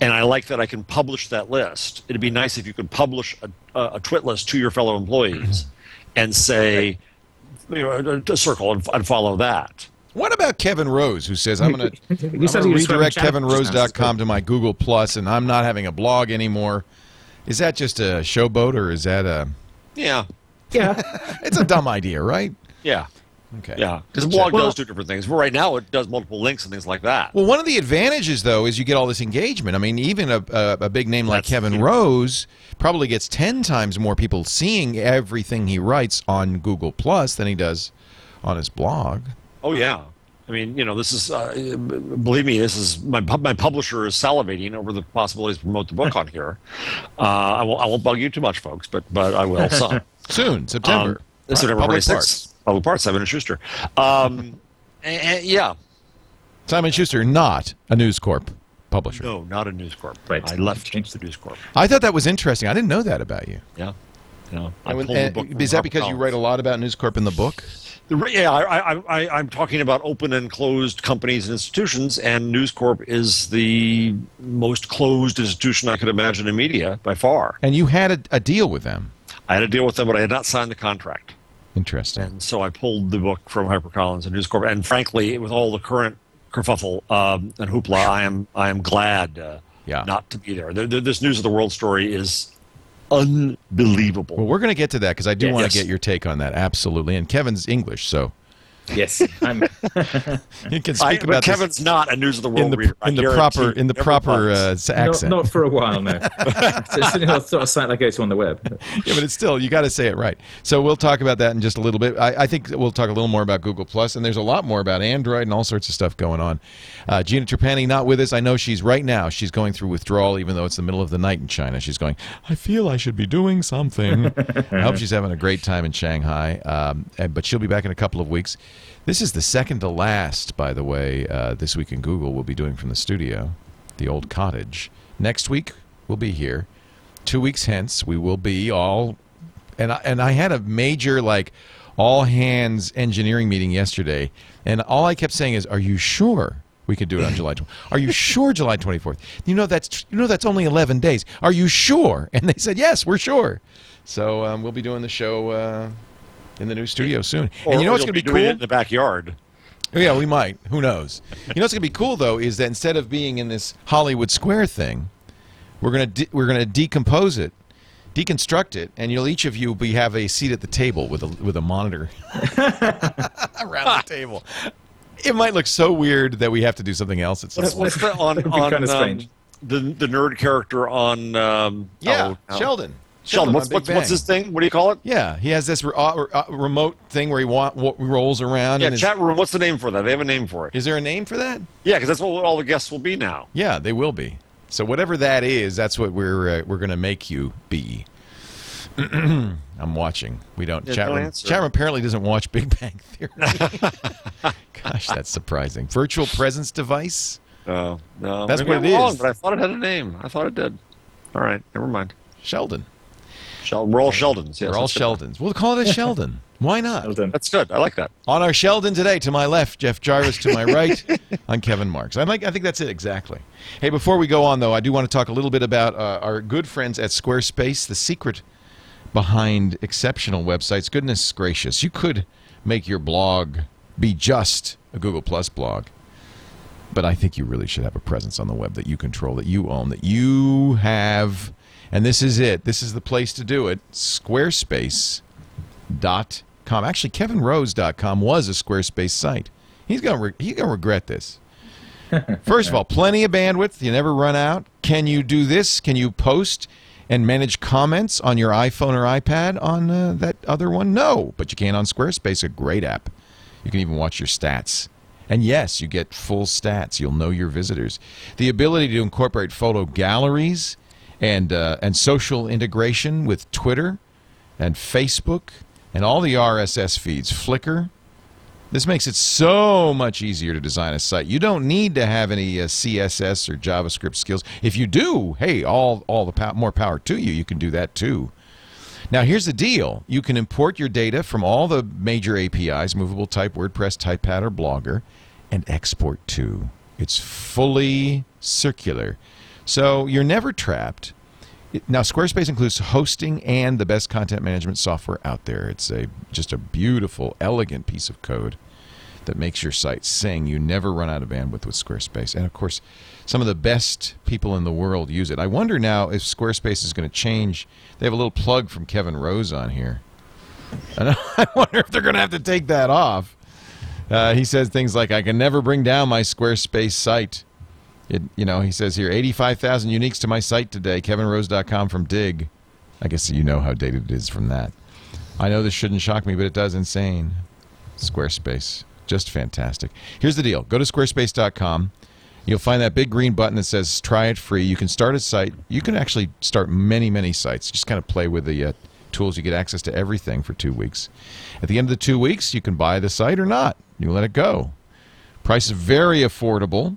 Speaker 4: and I like that I can publish that list. It'd be nice if you could publish a, a, a twit list to your fellow employees, and say, you know, a, a circle and, and follow that.
Speaker 1: What about Kevin Rose, who says I'm going to
Speaker 5: You said you were describing
Speaker 1: redirect kevinrose.com to my Google Plus, and I'm not having a blog anymore? Is that just a showboat, or is that a?
Speaker 4: Yeah,
Speaker 5: Yeah. [LAUGHS]
Speaker 1: It's a dumb idea, right?
Speaker 4: Yeah,
Speaker 1: Okay.
Speaker 4: yeah. Because blog
Speaker 5: Well-
Speaker 4: does do different things. But right now, it does multiple links and things like that.
Speaker 1: Well, one of the advantages, though, is you get all this engagement. I mean, even a, a, a big name like
Speaker 4: That's-
Speaker 1: Kevin Rose probably gets ten times more people seeing everything he writes on Google Plus than he does on his blog.
Speaker 4: Oh yeah. I mean, you know, this is uh, believe me, this is my my publisher is salivating over the possibilities to promote the book on here. [LAUGHS] Uh, I won't I won't bug you too much, folks, but but I will [LAUGHS] some.
Speaker 1: Soon, September.
Speaker 4: Um, September
Speaker 1: Public
Speaker 4: 26th.
Speaker 1: Parts.
Speaker 4: Public Parts, Simon and Schuster. Um, [LAUGHS] and, and yeah,
Speaker 1: Simon Schuster, not a News Corp publisher.
Speaker 4: no, not a News Corp.
Speaker 5: Right.
Speaker 4: I left
Speaker 5: Changed.
Speaker 4: the News Corp.
Speaker 1: I thought that was interesting. I didn't know that about you.
Speaker 4: Yeah, yeah. I
Speaker 1: And- and is that
Speaker 4: Harper
Speaker 1: because you write a lot about News Corp in the book?
Speaker 4: The Yeah, I, I, I, I'm talking about open and closed companies and institutions, and News Corp is the most closed institution I could imagine in media by far.
Speaker 1: And you had a, a deal with them.
Speaker 4: I had a deal with them, but I had not signed the contract.
Speaker 1: Interesting.
Speaker 4: And so I pulled the book from HarperCollins and News Corp. And frankly, with all the current kerfuffle um, and hoopla, I am I am glad uh,
Speaker 1: Yeah.
Speaker 4: not to be there. The, the, this News of the World story is unbelievable.
Speaker 1: Well, we're going to get to that because I do
Speaker 4: Yeah,
Speaker 1: want
Speaker 4: yes.
Speaker 1: to get your take on that. Absolutely. And Kevin's English, so
Speaker 5: yes. I'm, [LAUGHS]
Speaker 1: he can
Speaker 4: I,
Speaker 1: speak
Speaker 4: but
Speaker 1: about this
Speaker 4: Kevin's not a News of the World
Speaker 1: in the
Speaker 4: reader.
Speaker 1: In the proper
Speaker 4: you.
Speaker 1: in the proper uh,
Speaker 5: not,
Speaker 1: accent.
Speaker 5: not for a while, now. [LAUGHS] it's not sort of site I go to on the web.
Speaker 1: yeah, but it's still you got to say it right. So we'll talk about that in just a little bit. I, I think we'll talk a little more about Google Plus, and there's a lot more about Android and all sorts of stuff going on. Uh, Gina Trapani not with us. I know she's right now. She's going through withdrawal, even though it's the middle of the night in China. She's going. I feel I should be doing something. [LAUGHS] I hope she's having a great time in Shanghai. Um, and- but she'll be back in a couple of weeks. This is the second to last, by the way. Uh, this week in Google, we'll be doing from the studio, the old cottage. Next week we'll be here. Two weeks hence, we will be all and I, and I had a major like all hands engineering meeting yesterday, and all I kept saying is, "Are you sure we could do it on July? 20? [LAUGHS] Are you sure July twenty fourth? You know that's you know that's only eleven days. Are you sure?" [LAUGHS] And they said, "Yes, we're sure." So um, we'll be doing the show uh, in the new studio soon.
Speaker 4: Or,
Speaker 1: and you know
Speaker 4: or
Speaker 1: what's going to be
Speaker 4: doing
Speaker 1: cool?
Speaker 4: it in the backyard.
Speaker 1: Oh, Yeah, we might. Who knows? You know what's going to be cool though is that instead of being in this Hollywood Square thing, we're going to de- we're going to decompose it deconstruct it, and you'll each of you be have a seat at the table with a with a monitor [LAUGHS] around the [LAUGHS] table. It might look so weird that we have to do something else at some
Speaker 4: What's,
Speaker 1: point.
Speaker 4: what's the on, [LAUGHS] on
Speaker 5: kinda
Speaker 4: um,
Speaker 5: strange.
Speaker 4: the the nerd character on um,
Speaker 1: Yeah,
Speaker 4: oh,
Speaker 1: Sheldon.
Speaker 4: Sheldon, what's what's, what's his thing? What do you call it?
Speaker 1: Yeah, he has this re- uh, uh, remote thing where he wa- rolls around.
Speaker 4: Yeah,
Speaker 1: and his-
Speaker 4: chat room. What's the name for that? They have a name for it.
Speaker 1: is there a name for that?
Speaker 4: Yeah, because that's what all the guests will be now.
Speaker 1: Yeah, they will be. So whatever that is, that's what we're uh, we're going to make you be. [CLEARS THROAT] I'm watching. We don't
Speaker 4: Yeah,
Speaker 1: chat
Speaker 4: don't
Speaker 1: room. Chat apparently doesn't watch Big Bang Theory. [LAUGHS] Gosh, that's surprising. Virtual presence device.
Speaker 4: Uh, no,
Speaker 1: That's
Speaker 4: maybe
Speaker 1: what
Speaker 4: I'm
Speaker 1: it
Speaker 4: wrong,
Speaker 1: is.
Speaker 4: But I thought it had a name. I thought it did. All right, never mind.
Speaker 1: Sheldon.
Speaker 4: Shel- we're all Sheldons. Yes,
Speaker 1: We're all. Sheldons. We'll call it a [LAUGHS] Sheldon. Why not?
Speaker 5: Well done.
Speaker 4: That's good. I like that.
Speaker 1: On our Sheldon today, to my left, Jeff Jarvis. To my right, I'm Kevin Marks. I like. I think that's it exactly. Hey, before we go on though, I do want to talk a little bit about uh, our good friends at Squarespace. The secret behind exceptional websites. Goodness gracious, you could make your blog be just a Google Plus blog, but I think you really should have a presence on the web that you control, that you own, that you have. And this is it. This is the place to do it. Squarespace dot com. Actually, kevinrose.com was a Squarespace site. He's gonna re- he's gonna regret this. [LAUGHS] First of all, plenty of bandwidth. You never run out. Can you do this? Can you post and manage comments on your iPhone or iPad on uh, that other one? No, but you can on Squarespace. A great app. You can even watch your stats. And yes, you get full stats. You'll know your visitors. The ability to incorporate photo galleries and uh, and social integration with Twitter and Facebook and all the RSS feeds, Flickr. This makes it so much easier to design a site. You don't need to have any uh, CSS or JavaScript skills. If you do, hey, all all the more power to you. You can do that too. Now, here's the deal. You can import your data from all the major APIs, Movable Type, WordPress, TypePad, or Blogger, and export to. It's fully circular. So you're never trapped. Now, Squarespace includes hosting and the best content management software out there. It's a just a beautiful, elegant piece of code that makes your site sing. You never run out of bandwidth with Squarespace. And of course, some of the best people in the world use it. I wonder now if Squarespace is going to change. They have a little plug from Kevin Rose on here. And [LAUGHS] I wonder if they're going to have to take that off. Uh, he says things like, I can never bring down my Squarespace site. It, you know, he says here, 85,000 uniques to my site today, kevinrose.com from Digg. I guess you know how dated it is from that. I know this shouldn't shock me, but it does insane. Squarespace. Just fantastic. Here's the deal go to squarespace.com. You'll find that big green button that says try it free. You can start a site. You can actually start many, many sites. Just kind of play with the uh, tools. You get access to everything for two weeks. At the end of the two weeks, you can buy the site or not. You let it go. Price is very affordable.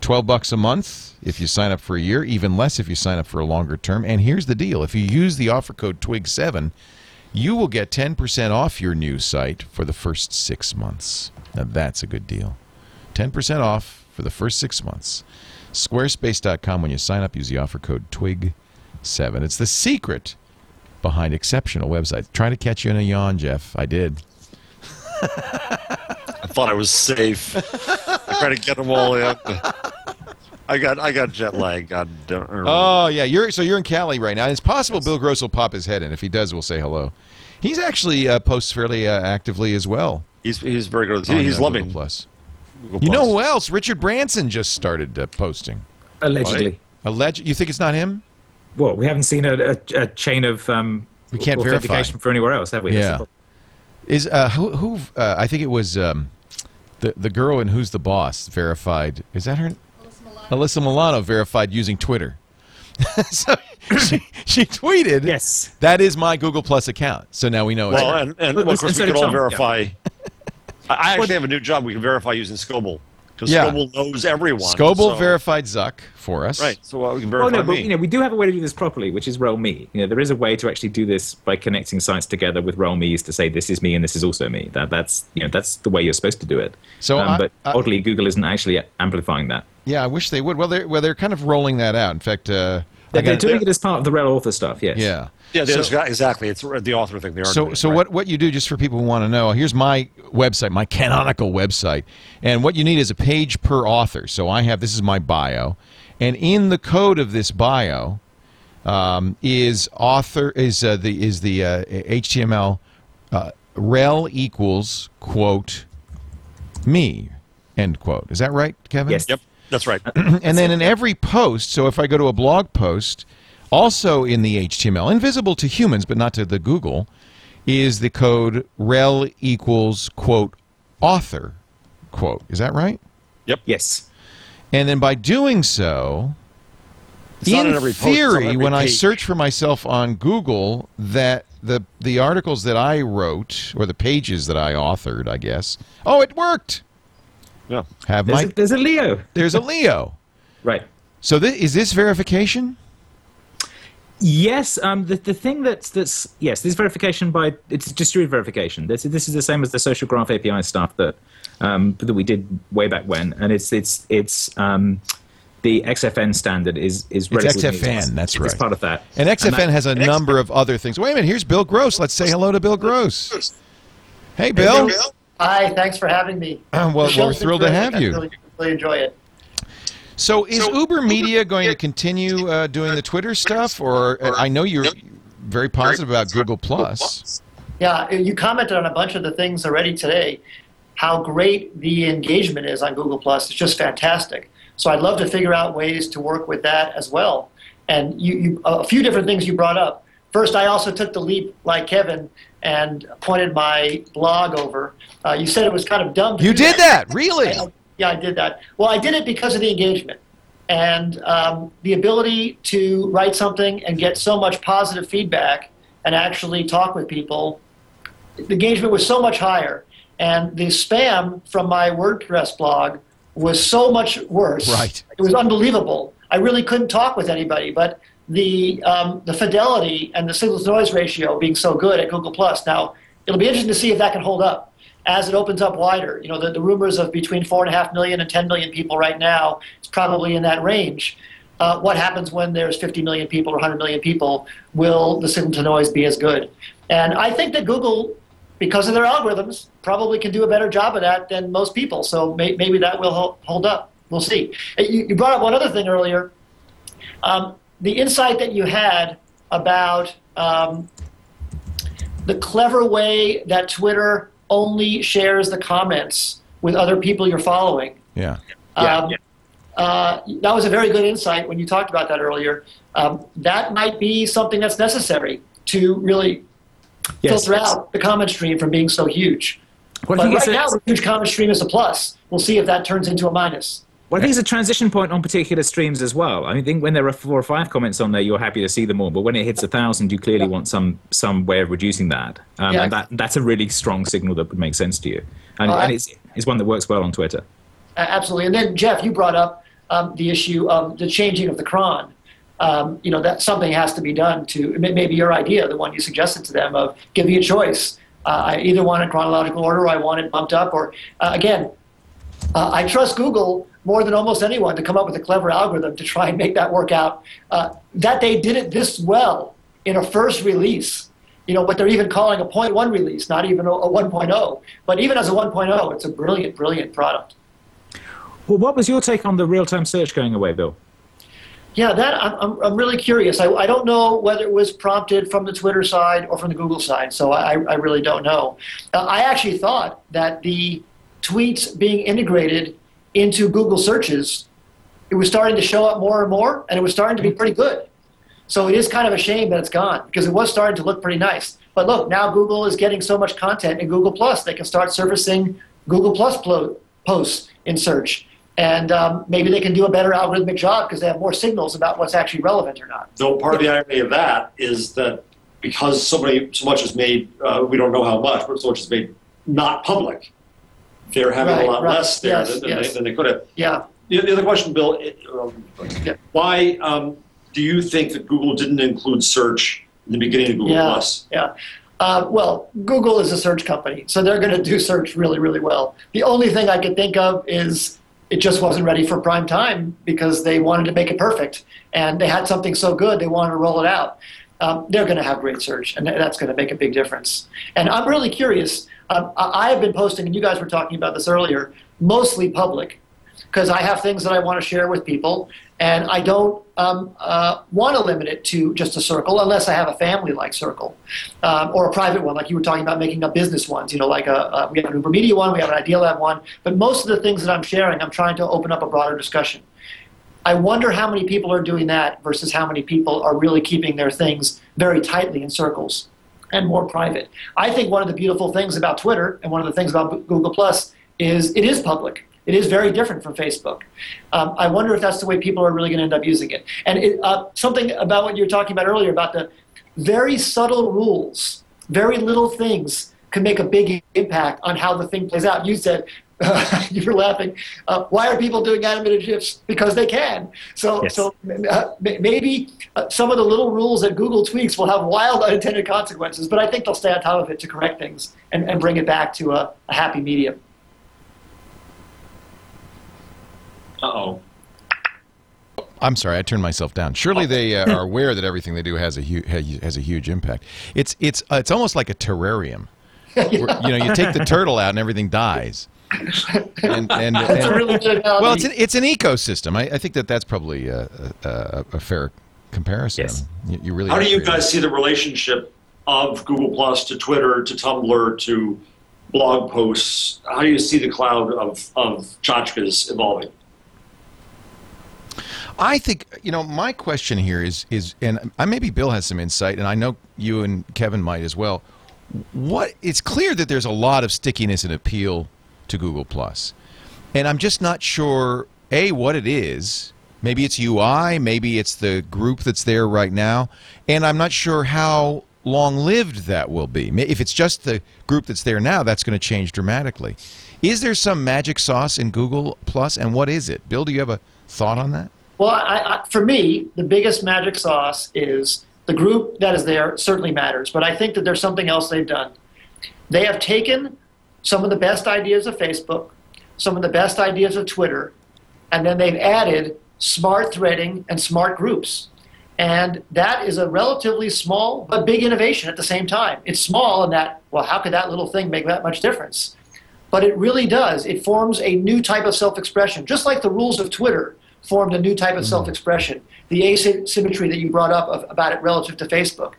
Speaker 1: 12 bucks a month if you sign up for a year, even less if you sign up for a longer term. And here's the deal if you use the offer code TWIG7, you will get 10% off your new site for the first six months. Now, that's a good deal. 10% off for the first six months. Squarespace.com, when you sign up, use the offer code TWIG7. It's the secret behind exceptional websites. Trying to catch you in a yawn, Jeff. I did. [LAUGHS]
Speaker 4: I thought I was safe. I tried to get them all in. I got I got jet lag. God, damn- or-
Speaker 1: Oh yeah, you're so you're in Cali right now. It's possible Bill Gross will pop his head in. If he does, we'll say hello. He's actually uh, posts fairly uh, actively as well.
Speaker 4: he's he's very good.
Speaker 1: on,
Speaker 4: He, he's loving.
Speaker 1: Google Plus.
Speaker 4: Google
Speaker 1: You know who else? Richard Branson just started uh, posting.
Speaker 5: Allegedly.
Speaker 1: Alleged. You think it's not him?
Speaker 5: Well, we haven't seen a, a, a chain of um,
Speaker 1: We can't verify.
Speaker 5: authentication for anywhere else, have we?
Speaker 1: Yeah. Is uh, who? who uh, I think it was um, the the girl in Who's the Boss verified. Is that her? Alyssa Milano verified using Twitter. [LAUGHS] so she, she tweeted.
Speaker 5: Yes.
Speaker 1: That is my Google Plus account. So now we know. it's
Speaker 4: Well,
Speaker 1: her.
Speaker 4: and, and well, of course we
Speaker 5: instead
Speaker 4: can all
Speaker 5: Trump, yeah.
Speaker 4: verify. I I actually have a new job. We can verify using Scoble because
Speaker 1: Yeah.
Speaker 4: Scoble knows everyone.
Speaker 1: Scoble
Speaker 4: so-
Speaker 1: verified Zuck for us.
Speaker 4: Right. So uh, we can
Speaker 5: Well,
Speaker 4: verify
Speaker 5: no, but you know, we do have a way to do this properly, which is Rel Me. You know, there is a way to actually do this by connecting sites together with Rel Me's to say this is me and this is also me. That that's you know that's the way you're supposed to do it.
Speaker 1: So
Speaker 5: um,
Speaker 1: I-
Speaker 5: but
Speaker 1: I-
Speaker 5: oddly, Google isn't actually amplifying that.
Speaker 1: Yeah, I wish they would. Well, they're well, they're kind of rolling that out. In fact, uh,
Speaker 5: They're, they're doing it as part of the Rel author stuff. Yes.
Speaker 1: yeah.
Speaker 4: yeah,
Speaker 1: So-
Speaker 4: exactly. It's the author thing. They are
Speaker 1: So,
Speaker 4: doing it,
Speaker 1: so
Speaker 4: right.
Speaker 1: what, what you do, just for people who want to know, here's my website, my canonical website. And what you need is a page per author. So I have, this is my bio. And in the code of this bio, um, is author is uh, the is the uh, HTML uh, rel equals quote me end quote. Is that right, Kevin?
Speaker 5: Yes.
Speaker 4: Yep, that's right. [CLEARS THROAT]
Speaker 1: and then in every post, so if I go to a blog post, also in the HTML, invisible to humans but not to the Google, is the code rel equals quote author quote. Is that right? Yep.
Speaker 5: Yes.
Speaker 1: And then by doing so,
Speaker 4: It's
Speaker 1: in
Speaker 4: every post,
Speaker 1: theory,
Speaker 4: every
Speaker 1: when I search for myself on Google, that the the articles that I wrote or the pages that I authored, I guess, oh, it worked.
Speaker 4: Yeah.
Speaker 1: Have
Speaker 5: There's,
Speaker 1: my
Speaker 5: a, there's a Leo.
Speaker 1: there's a Leo. [LAUGHS]
Speaker 5: Right.
Speaker 1: So thi- is this verification?
Speaker 5: Yes, um, the the thing that's that's yes, this verification by it's distributed verification. This this is the same as the social graph API stuff that um, that we did way back when, and it's it's it's um, the XFN standard is is relatively new to
Speaker 1: XFN,
Speaker 5: us.
Speaker 1: that's
Speaker 5: It's
Speaker 1: right.
Speaker 5: part of that.
Speaker 1: And XFN
Speaker 5: that-
Speaker 1: has a number of other things. Wait a minute, here's Bill Gross. Let's say hello to Bill Gross. Hey, Bill.
Speaker 6: Hi, thanks for having me.
Speaker 1: Uh, [CLEARS THROAT] well, we're thrilled to
Speaker 6: terrific.
Speaker 1: have
Speaker 6: I
Speaker 1: you.
Speaker 6: Really, really enjoy it.
Speaker 1: So, is Uber Media going to continue uh, doing the Twitter stuff, or uh, I know you're very positive about Google Plus.
Speaker 6: Yeah, you commented on a bunch of the things already today. How great the engagement is on Google Plus. It's just fantastic. So I'd love to figure out ways to work with that as well. And you, you a few different things you brought up. First, I also took the leap, like Kevin, and pointed my blog over. Uh, you said it was kind of dumb. To
Speaker 1: You did that, really?
Speaker 6: I- yeah, I did that. Well, I did it because of the engagement and um, the ability to write something and get so much positive feedback and actually talk with people. The engagement was so much higher, and the spam from my WordPress blog was so much worse.
Speaker 1: Right.
Speaker 6: It was unbelievable. I really couldn't talk with anybody, but the um, the fidelity and the signal to noise ratio being so good at Google Plus. Now it'll be interesting to see if that can hold up as it opens up wider. You know, the, the rumors of between four and a half million and 10 million people right now, is probably in that range. Uh, what happens when there's 50 million people or 100 million people? Will the signal to noise be as good? And I think that Google, because of their algorithms, probably can do a better job of that than most people. So may, maybe that will hol- hold up. We'll see. Uh, You, you brought up one other thing earlier. Um, the insight that you had about um, the clever way that Twitter only shares the comments with other people you're following.
Speaker 1: Yeah.
Speaker 5: Yeah,
Speaker 6: Um,
Speaker 5: yeah.
Speaker 6: uh, that was a very good insight when you talked about that earlier. Um, that might be something that's necessary to really
Speaker 5: Yes.
Speaker 6: filter out the comment stream from being so huge.
Speaker 5: Well, I
Speaker 6: But right now, the huge comment stream is a plus. We'll see if that turns into a minus.
Speaker 5: Well, I think it's a transition point on particular streams as well. I mean, think when there are four or five comments on there, you're happy to see them all. But when it hits a thousand, you clearly want some some way of reducing that. Um,
Speaker 6: Yeah.
Speaker 5: And that that's a really strong signal that would make sense to you. And,
Speaker 6: Uh,
Speaker 5: and it's it's one that works well on Twitter.
Speaker 6: Absolutely. And then, Jeff, you brought up um, the issue of the changing of the cron. Um, you know, that something has to be done to, maybe your idea, the one you suggested to them of give me a choice. Uh, I either want it chronological order or I want it bumped up. Or, uh, again, uh, I trust Google more than almost anyone to come up with a clever algorithm to try and make that work out. Uh, that they did it this well in a first release, you know, what they're even calling a 0.1 release, not even a, a 1.0. But even as a 1.0, it's a brilliant, brilliant product.
Speaker 5: Well, what was your take on the real-time search going away, Bill?
Speaker 6: Yeah, that I'm, I'm, I'm really curious. I, I don't know whether it was prompted from the Twitter side or from the Google side, so I, I really don't know. Uh, I actually thought that the tweets being integrated into Google searches, it was starting to show up more and more, and it was starting to be pretty good. So it is kind of a shame that it's gone because it was starting to look pretty nice. But look, now Google is getting so much content in Google Plus, they can start servicing Google Plus posts in search. And um, maybe they can do a better algorithmic job because they have more signals about what's actually relevant or not.
Speaker 7: Though part of the irony of that is that because so many, so much is made, uh, we don't know how much, but so much is made not public. They're having
Speaker 6: Right,
Speaker 7: a lot
Speaker 6: right.
Speaker 7: less there
Speaker 6: Yes,
Speaker 7: than, than,
Speaker 6: yes.
Speaker 7: they, than they could have.
Speaker 6: Yeah.
Speaker 7: The, the other question, Bill, it, um,
Speaker 6: Yeah.
Speaker 7: why um, do you think that Google didn't include search in the beginning of Google
Speaker 6: Yeah.
Speaker 7: Plus?
Speaker 6: Yeah. Uh, well, Google is a search company, so they're going to do search really, really well. The only thing I could think of is it just wasn't ready for prime time because they wanted to make it perfect, and they had something so good they wanted to roll it out. Um, they're going to have great search, and that's going to make a big difference. And I'm really curious. Um, I have been posting, and you guys were talking about this earlier, mostly public. because I have things that I want to share with people, and I don't um, uh, want to limit it to just a circle unless I have a family-like circle um, or a private one, like you were talking about making up business ones. You know, like a, a, we have an Uber Media one, we have an Idealab one, but most of the things that I'm sharing, I'm trying to open up a broader discussion. I wonder how many people are doing that versus how many people are really keeping their things very tightly in circles and more private. I think one of the beautiful things about Twitter and one of the things about Google Plus is it is public. It is very different from Facebook. Um, I wonder if that's the way people are really going to end up using it. And it, uh, something about what you were talking about earlier about the very subtle rules, very little things can make a big impact on how the thing plays out. You said uh, [LAUGHS] you're laughing. Uh, why are people doing animated GIFs? Because they can. So,
Speaker 5: Yes.
Speaker 6: so uh, maybe uh, some of the little rules that Google tweaks will have wild [LAUGHS] unintended consequences, but I think they'll stay on top of it to correct things and, and bring it back to a, a happy medium.
Speaker 7: Uh oh.
Speaker 1: I'm sorry, I turned myself down. Surely they uh, are [LAUGHS] aware that everything they do has a hu- has a huge impact. It's it's uh, it's almost like a terrarium. Where, you know, you take the turtle out and everything dies. And, and,
Speaker 6: That's a really good analogy.
Speaker 1: well, it's an, it's an ecosystem. I, I think that that's probably a, a, a fair comparison.
Speaker 5: Yes.
Speaker 1: You, you really
Speaker 7: How do you
Speaker 1: creating-
Speaker 7: guys see the relationship of Google Plus to Twitter to Tumblr to blog posts? How do you see the cloud of, of tchotchkes evolving?
Speaker 1: I think you know my question here is is and I maybe Bill has some insight and I know you and Kevin might as well. What it's clear that there's a lot of stickiness and appeal to Google Plus. And I'm just not sure a what it is. Maybe it's UI, maybe it's the group that's there right now, and I'm not sure how long-lived that will be. If it's just the group that's there now, that's going to change dramatically. Is there some magic sauce in Google Plus and what is it? Bill, do you have a thought on that?
Speaker 6: Well, I, I, for me, the biggest magic sauce is the group that is there certainly matters, but I think that there's something else they've done. They have taken some of the best ideas of Facebook, some of the best ideas of Twitter, and then they've added smart threading and smart groups. And that is a relatively small but big innovation at the same time. It's small in that, well, how could that little thing make that much difference? But it really does. It forms a new type of self expression, just like the rules of Twitter formed a new type of mm-hmm. self expression. The asymmetry that you brought up of, about it relative to Facebook.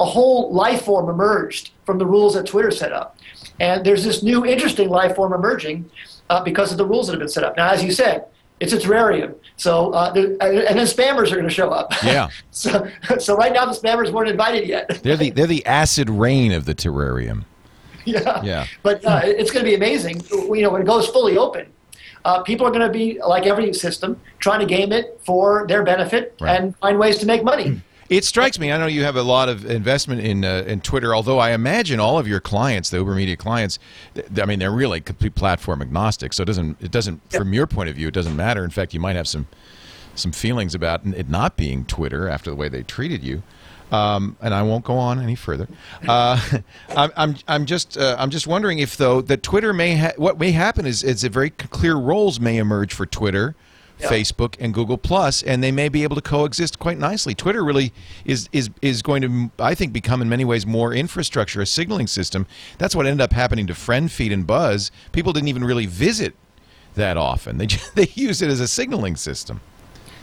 Speaker 6: A whole life form emerged from the rules that Twitter set up. And there's this new interesting life form emerging uh, because of the rules that have been set up. Now, as you said, it's a terrarium. So, uh, there, and then spammers are going to show up. [LAUGHS]
Speaker 1: Yeah.
Speaker 6: so, so right now the spammers weren't invited yet.
Speaker 1: They're the they're the acid rain of the terrarium. [LAUGHS]
Speaker 6: yeah.
Speaker 1: Yeah.
Speaker 6: But uh, it's going to be amazing. You know, when it goes fully open, uh, people are going to be like every system, trying to game it for their benefit
Speaker 1: Right.
Speaker 6: and find ways to make money.
Speaker 1: It strikes me. I know you have a lot of investment in uh, in Twitter, although I imagine all of your clients, the Uber Media clients, th- I mean, they're really complete platform agnostic. So it doesn't it doesn't from your point of view, it doesn't matter. In fact, you might have some some feelings about it not being Twitter after the way they treated you. Um, and I won't go on any further. Uh, [LAUGHS] I'm, I'm, I'm just, uh, I'm just wondering if though that Twitter may, ha- what may happen is, is a very clear roles may emerge for Twitter, Facebook, and Google Plus, and they may be able to coexist quite nicely. Twitter really is, is, is going to, I think, become in many ways more infrastructure, a signaling system. That's what ended up happening to FriendFeed and Buzz. People didn't even really visit that often. They just, [LAUGHS] they use it as a signaling system.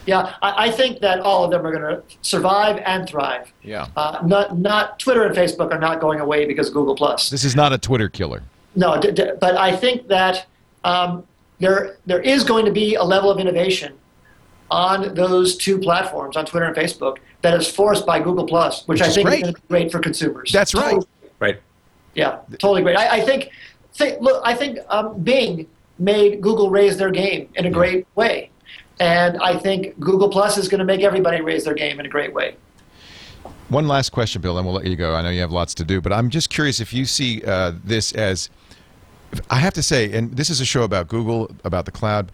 Speaker 6: Yeah, I, I think that all of them are going to survive and thrive.
Speaker 1: Yeah.
Speaker 6: Uh, not, not Twitter and Facebook are not going away because of Google Plus.
Speaker 1: This is not a Twitter killer.
Speaker 6: No, d- d- but I think that um, there there is going to be a level of innovation on those two platforms, on Twitter and Facebook, that is forced by Google Plus, which,
Speaker 1: Which
Speaker 6: I
Speaker 1: is
Speaker 6: think
Speaker 1: great.
Speaker 6: is going to be great for consumers.
Speaker 1: That's right.
Speaker 6: Totally-
Speaker 5: Right.
Speaker 6: Yeah, totally great. I, I think, think, look, I think um, Bing made Google raise their game in a great way, and I think Google Plus is going to make everybody raise their game in a great way.
Speaker 1: One last question, Bill, and we'll let you go. I know you have lots to do, but I'm just curious if you see uh, this as I have to say, and this is a show about Google, about the cloud.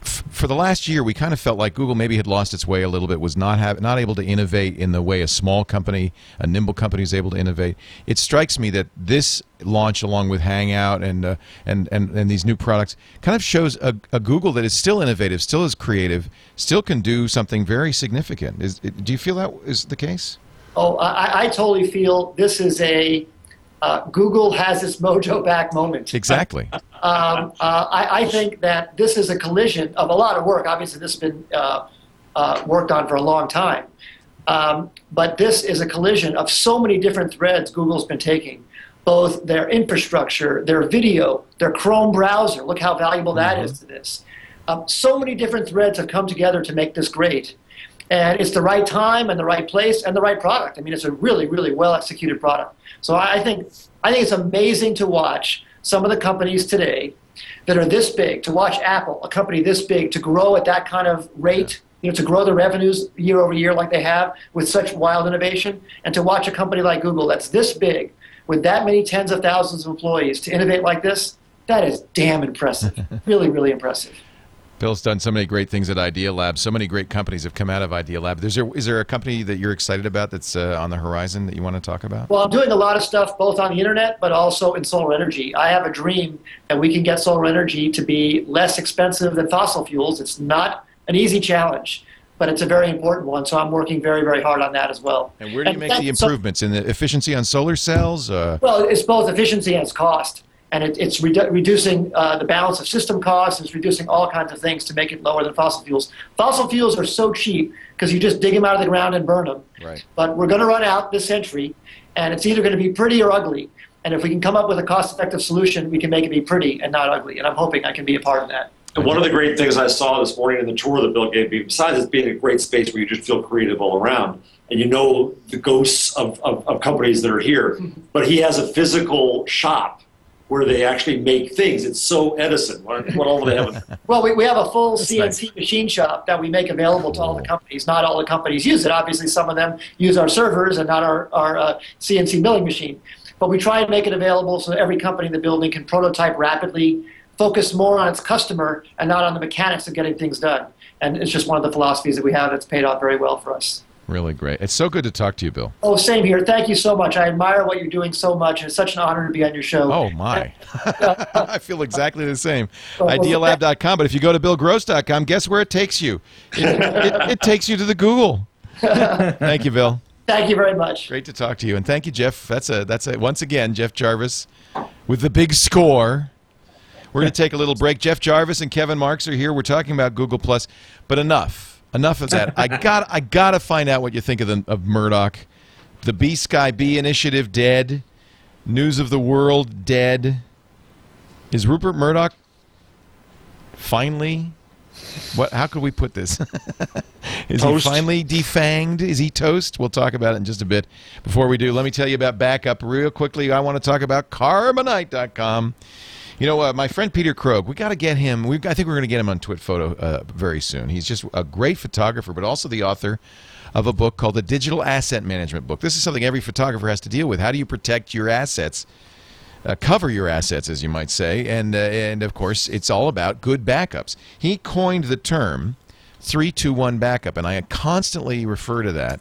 Speaker 1: For the last year, we kind of felt like Google maybe had lost its way a little bit, was not have, not able to innovate in the way a small company, a nimble company, is able to innovate. It strikes me that this launch, along with Hangout and uh, and, and and these new products, kind of shows a, a Google that is still innovative, still is creative, still can do something very significant. Is, do you feel that is the case?
Speaker 6: Oh, I, I totally feel this is a uh, Google has its mojo back moment.
Speaker 1: Exactly.
Speaker 6: Um, uh, I, I, think that this is a collision of a lot of work. Obviously, this has been uh, uh, worked on for a long time. Um, but this is a collision of so many different threads Google's been taking, both their infrastructure, their video, their Chrome browser. Look how valuable that
Speaker 1: mm-hmm.
Speaker 6: is to this. Um, so many different threads have come together to make this great. And it's the right time and the right place and the right product. I mean, it's a really, really well executed product. So I think, I think it's amazing to watch some of the companies today that are this big, to watch Apple, a company this big, to grow at that kind of rate you know, to grow their revenues year over year like they have with such wild innovation, and to watch a company like Google that's this big with that many tens of thousands of employees to innovate like this, that is damn impressive. [LAUGHS] really, really impressive.
Speaker 1: Bill's done so many great things at Idealab. So many great companies have come out of Idealab. Is there, is there a company that you're excited about that's uh, on the horizon that you want to talk about?
Speaker 6: Well, I'm doing a lot of stuff both on the internet but also in solar energy. I have a dream that we can get solar energy to be less expensive than fossil fuels. It's not an easy challenge, but it's a very important one. So I'm working very, very hard on that as well.
Speaker 1: And where do you and make the improvements so, in the efficiency on solar cells? Uh...
Speaker 6: Well, it's both efficiency and it's cost. And it, it's redu- reducing uh, the balance of system costs. It's reducing all kinds of things to make it lower than fossil fuels. Fossil fuels are so cheap because you just dig them out of the ground and burn them.
Speaker 1: Right.
Speaker 6: But we're going to run out this century, and it's either going to be pretty or ugly. And if we can come up with a cost-effective solution, we can make it be pretty and not ugly. And I'm hoping I can be a part of that.
Speaker 7: And one of the great things I saw this morning in the tour that Bill gave me, besides it being a great space where you just feel creative all around, and you know the ghosts of, of, of companies that are here, [LAUGHS] but he has a physical shop where they actually make things. It's so Edison. What, what all do they have? [LAUGHS]
Speaker 6: well, we, we have a full That's CNC nice. machine shop that we make available to all the companies. Not all the companies use it. Obviously, some of them use our servers and not our, our uh, CNC milling machine. But we try and make it available so every company in the building can prototype rapidly focus more on its customer and not on the mechanics of getting things done. And it's just one of the philosophies that we have that's paid off very well for us.
Speaker 1: Really great. It's so good to talk to you, Bill.
Speaker 6: Oh, same here. Thank you so much. I admire what you're doing so much. It's such an honor to be on your show.
Speaker 1: Oh, my. Uh, [LAUGHS] I feel exactly the same. Oh, Idealab.com. But if you go to billgross.com, guess where it takes you? It, it, it takes you to the Google. [LAUGHS] Thank you, Bill.
Speaker 6: Thank you very much.
Speaker 1: Great to talk to you. And thank you, Jeff. That's a, that's a, once again, Jeff Jarvis with the big score. We're going to take a little break. Jeff Jarvis and Kevin Marks are here. We're talking about Google Plus, but enough, enough of that. I [LAUGHS] got, I got to find out what you think of the of Murdoch, the BSkyB initiative dead, News of the World dead. Is Rupert Murdoch finally? What? How could we put this? [LAUGHS] Is toast. he finally defanged? Is he toast? We'll talk about it in just a bit. Before we do, let me tell you about backup real quickly. I want to talk about Carbonite.com. You know, uh, my friend Peter Krogh, we got to get him. We I think we're going to get him on Twit Photo uh, very soon. He's just a great photographer, but also the author of a book called the Digital Asset Management Book. This is something every photographer has to deal with. How do you protect your assets? Uh, cover your assets, as you might say, and uh, and of course, it's all about good backups. He coined the term three two one backup, and I constantly refer to that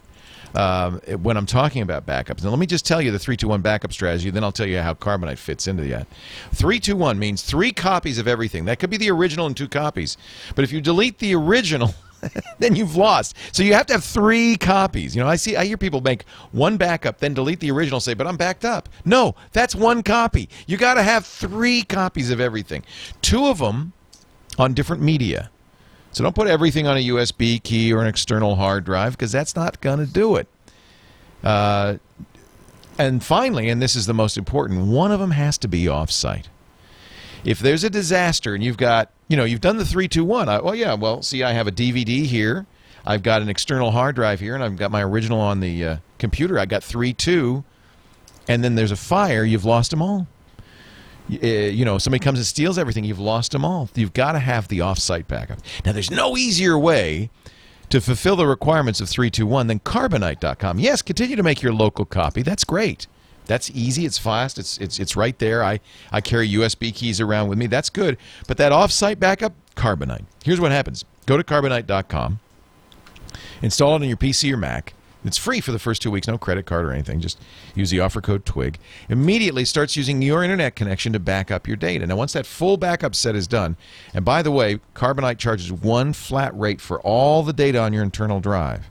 Speaker 1: um, when I'm talking about backups. Now, let me just tell you the 321 backup strategy, then I'll tell you how Carbonite fits into that. 321 means three copies of everything. That could be the original and two copies. But if you delete the original, [LAUGHS] then you've lost. So you have to have three copies. You know, I see, I hear people make one backup, then delete the original, say, but I'm backed up. No, that's one copy. You got to have three copies of everything. Two of them on different media. So don't put everything on a USB key or an external hard drive because that's not going to do it. Uh, and finally, and this is the most important, one of them has to be offsite. If there's a disaster and you've got, you know, you've done the 321, I, well, yeah, well, see, I have a DVD here. I've got an external hard drive here, and I've got my original on the uh, computer. I got 3 2, and then there's a fire, you've lost them all. Uh, you know, somebody comes and steals everything, you've lost them all. You've got to have the offsite backup. Now, there's no easier way to fulfill the requirements of 321 than carbonite.com. Yes, continue to make your local copy. That's great. That's easy. It's fast. It's it's it's right there. I I carry USB keys around with me. That's good. But that offsite backup, Carbonite. Here's what happens. Go to carbonite.com. Install it on your PC or Mac. It's free for the first two weeks, no credit card or anything. Just use the offer code TWIG. Immediately starts using your internet connection to back up your data. Now, once that full backup set is done, and by the way, Carbonite charges one flat rate for all the data on your internal drive.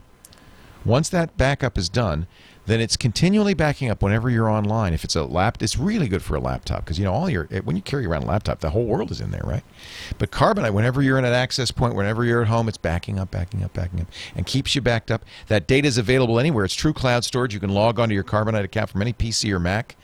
Speaker 1: Once that backup is done, then it's continually backing up whenever you're online. If it's a lap, it's really good for a laptop because you know all your when you carry around a laptop, the whole world is in there, right? But Carbonite, whenever you're in an access point, whenever you're at home, it's backing up, backing up, backing up, and keeps you backed up. That data is available anywhere. It's true cloud storage. You can log onto your Carbonite account from any PC or Mac.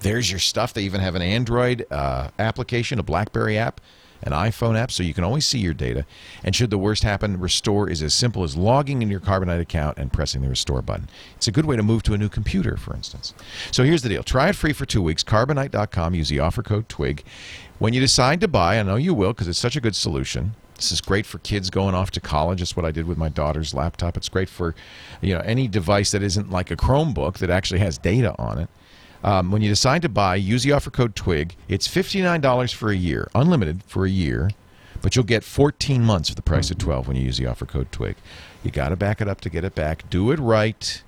Speaker 1: There's your stuff. They even have an Android uh, application, a BlackBerry app an iPhone app so you can always see your data. And should the worst happen, restore is as simple as logging in your Carbonite account and pressing the restore button. It's a good way to move to a new computer, for instance. So here's the deal try it free for two weeks. Carbonite.com. Use the offer code TWIG. When you decide to buy, I know you will because it's such a good solution. This is great for kids going off to college. It's what I did with my daughter's laptop. It's great for, you know, any device that isn't like a Chromebook that actually has data on it. Um, when you decide to buy, use the offer code TWIG. It's $59 for a year, unlimited for a year, but you'll get 14 months for the price of 12 when you use the offer code TWIG. You got to back it up to get it back. Do it right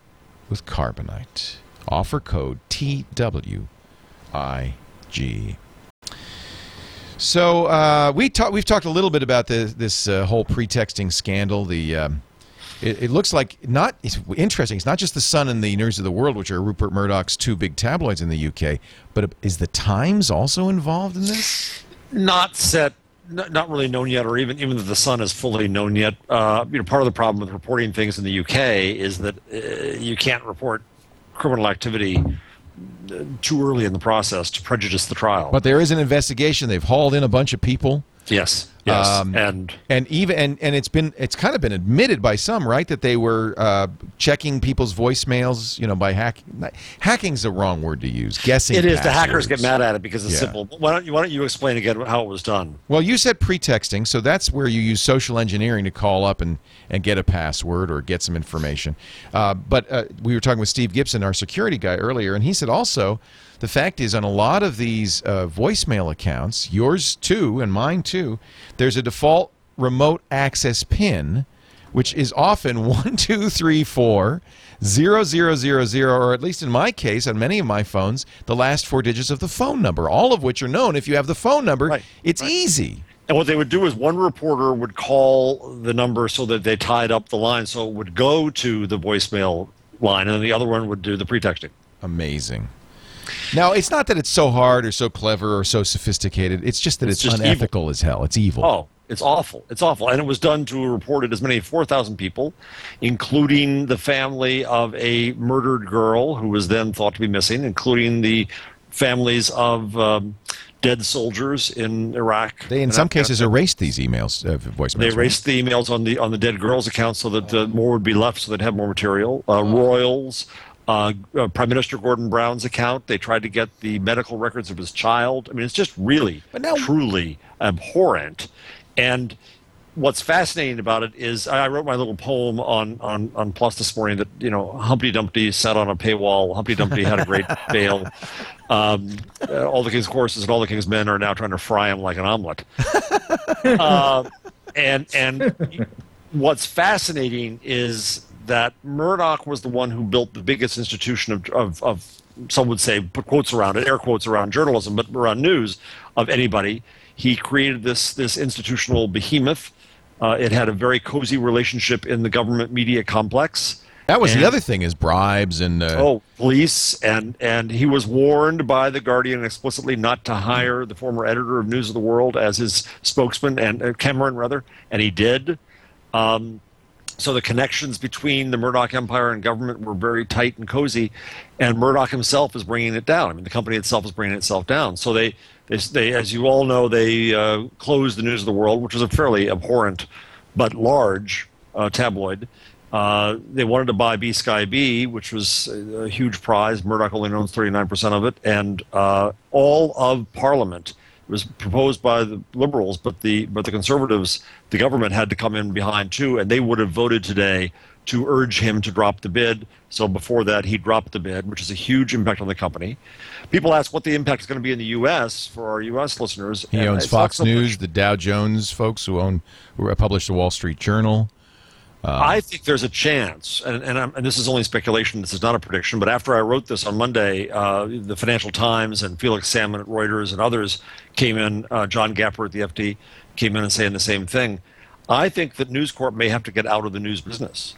Speaker 1: with Carbonite. Offer code TWIG. So uh, we talk, we've talked a little bit about the, this uh, whole pretexting scandal. The um, it, it, looks like not it's interesting. It's not just the Sun and the News of the World, which are Rupert Murdoch's two big tabloids in the UK, but is the Times also involved in this?
Speaker 4: Not set. Not really known yet, or even even that the Sun is fully known yet. Uh, you know, part of the problem with reporting things in the UK is that uh, you can't report criminal activity uh, too early in the process to prejudice the trial.
Speaker 1: But there is an investigation. They've hauled in a bunch of people.
Speaker 4: Yes. Yes, um,
Speaker 1: and and even and, and it's been it's kind of been admitted by some right that they were uh, checking people's voicemails you know by hacking hacking's the wrong word to use guessing
Speaker 4: it is
Speaker 1: passwords.
Speaker 4: the hackers get mad at it because it's yeah. simple why don't you why don't you explain again how it was done
Speaker 1: well you said pretexting so that's where you use social engineering to call up and and get a password or get some information uh, but uh, we were talking with Steve Gibson our security guy earlier and he said also the fact is, on a lot of these uh, voicemail accounts, yours too and mine too, there's a default remote access PIN, which is often [LAUGHS] one two three four zero zero zero zero, or at least in my case, on many of my phones, the last four digits of the phone number, all of which are known. If you have the phone number, right. it's right. easy.
Speaker 4: And what they would do is one reporter would call the number so that they tied up the line, so it would go to the voicemail line, and then the other one would do the pretexting.
Speaker 1: Amazing. Now, it's not that it's so hard or so clever or so sophisticated. It's just that it's, it's just unethical evil. as hell. It's evil.
Speaker 4: Oh, it's awful. It's awful. And it was done to reported as many as 4,000 people, including the family of a murdered girl who was then thought to be missing, including the families of um, dead soldiers in Iraq.
Speaker 1: They, in some cases, erased these emails, uh, voicemails.
Speaker 4: They erased right? the emails on the on the dead girl's account so that uh, more would be left, so they'd have more material. Uh, royals, uh, uh, Prime Minister Gordon Brown's account. They tried to get the medical records of his child. I mean, it's just really, now, truly abhorrent. And what's fascinating about it is I wrote my little poem on, on, on Plus this morning that, you know, Humpty Dumpty sat on a paywall. Humpty Dumpty had a great [LAUGHS] bail. Um, uh, all the king's horses and all the king's men are now trying to fry him like an omelet. [LAUGHS] uh, and, and [LAUGHS] what's fascinating is that Murdoch was the one who built the biggest institution of, of, of some would say put quotes around it, air quotes around journalism, but around news of anybody. He created this this institutional behemoth. Uh, it had a very cozy relationship in the government media complex.
Speaker 1: That was and, the other thing is bribes and uh...
Speaker 4: oh police and and he was warned by the Guardian explicitly not to hire the former editor of News of the World as his spokesman and uh, Cameron rather, and he did. Um, so the connections between the Murdoch empire and government were very tight and cozy, and Murdoch himself is bringing it down. I mean, the company itself is bringing itself down. So they, they, they as you all know, they uh, closed the News of the World, which was a fairly abhorrent but large uh, tabloid. Uh, they wanted to buy BSkyB, which was a, a huge prize. Murdoch only owns 39% of it, and uh, all of Parliament was proposed by the liberals, but the but the conservatives, the government had to come in behind too, and they would have voted today to urge him to drop the bid. So before that, he dropped the bid, which is a huge impact on the company. People ask what the impact is going to be in the U.S. for our U.S. listeners.
Speaker 1: He owns Fox so News, the Dow Jones folks who own who publish the Wall Street Journal.
Speaker 4: Uh, I think there's a chance, and, and, and, this is only speculation, this is not a prediction, but after I wrote this on Monday, uh, the Financial Times and Felix Salmon at Reuters and others came in, uh, John Gapper at the FT came in and saying the same thing. I think that News Corp may have to get out of the news business.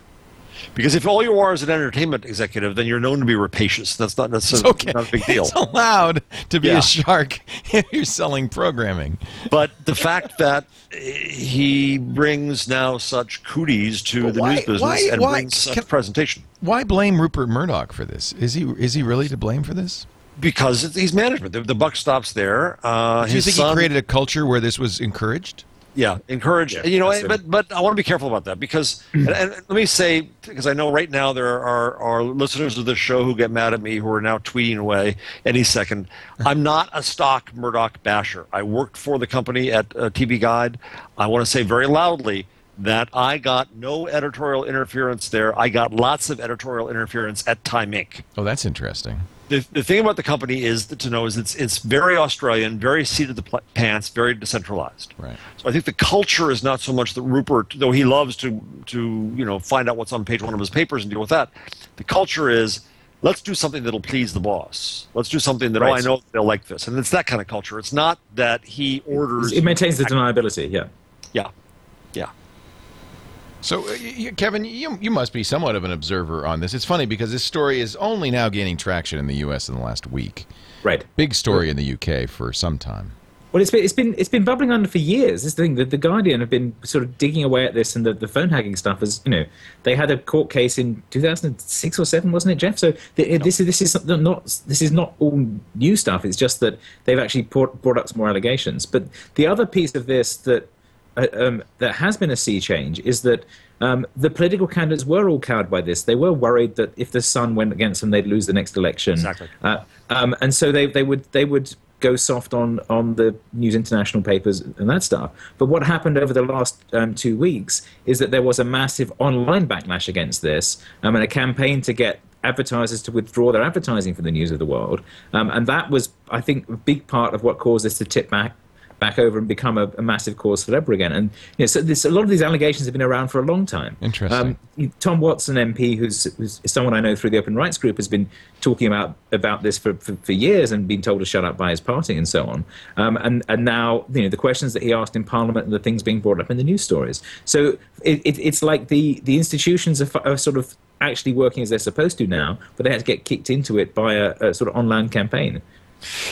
Speaker 4: Because if all you are is an entertainment executive, then you're known to be rapacious. That's not necessarily
Speaker 1: okay.
Speaker 4: not a big deal.
Speaker 1: It's allowed to be
Speaker 4: Yeah.
Speaker 1: a shark if you're selling programming.
Speaker 4: But the fact that he brings now such cooties to
Speaker 1: But
Speaker 4: the
Speaker 1: why-
Speaker 4: news business
Speaker 1: why-
Speaker 4: and
Speaker 1: why-
Speaker 4: brings such
Speaker 1: can-
Speaker 4: presentation
Speaker 1: Why blame Rupert Murdoch for this? Is he is he really to blame for this?
Speaker 4: because it's, he's management. The, the buck stops there. Uh,
Speaker 1: Do you think
Speaker 4: son-
Speaker 1: he created a culture where this was encouraged?
Speaker 4: Yeah, encourage.
Speaker 5: Yeah,
Speaker 4: you know, but but I want to be careful about that because, and, and let me say, because I know right now there are are listeners of this show who get mad at me who are now tweeting away any second. [LAUGHS] I'm not a stock Murdoch basher. I worked for the company at uh, TV Guide. I want to say very loudly that I got no editorial interference there. I got lots of editorial interference at Time Inc
Speaker 1: Oh, that's interesting.
Speaker 4: The, the thing about the company is that to know is it's it's very Australian, very seat of the pl- pants, very decentralized.
Speaker 1: Right.
Speaker 4: So I think the culture is not so much that Rupert, though he loves to to you know find out what's on page one of his papers and deal with that. The culture is let's do something that'll please the boss. Let's do something that oh I know they'll like this, and it's that kind of culture. It's not that he orders.
Speaker 5: It maintains the deniability. Yeah.
Speaker 4: yeah, yeah.
Speaker 1: So, uh, Kevin, you, you must be somewhat of an observer on this. It's funny because this story is only now gaining traction in the U.S. in the last week.
Speaker 5: Right.
Speaker 1: Big story in the U.K. for some time.
Speaker 5: Well, it's been it's been it's been bubbling under for years. This thing that the Guardian have been sort of digging away at this, and the, the phone hacking stuff is you know they had a court case in 2006 or seven, wasn't it, Jeff? So the, this is this is not this is not all new stuff. It's just that they've actually brought, brought up some more allegations. But the other piece of this that uh, um, that has been a sea change is that um, the political candidates were all cowed by this. They were worried that if the Sun went against them, they'd lose the next election.
Speaker 4: Exactly.
Speaker 5: Uh, um, and so they, they would they would go soft on on the News International papers and that stuff. But what happened over the last um, two weeks is that there was a massive online backlash against this, um, and a campaign to get advertisers to withdraw their advertising from the News of the World. Um, and that was, I think, a big part of what caused this to tip back back over and become a, a massive cause celebre again. And you know, so this, a lot of these allegations have been around for a long time.
Speaker 1: Interesting.
Speaker 5: Um, Tom Watson, MP, who's, who's someone I know through the Open Rights Group, has been talking about about this for, for, for years and been told to shut up by his party and so on. Um, and and now you know the questions that he asked in Parliament and the things being brought up in the news stories. So it, it, it's like the the institutions are, are sort of actually working as they're supposed to now, but they had to get kicked into it by a, a sort of online campaign.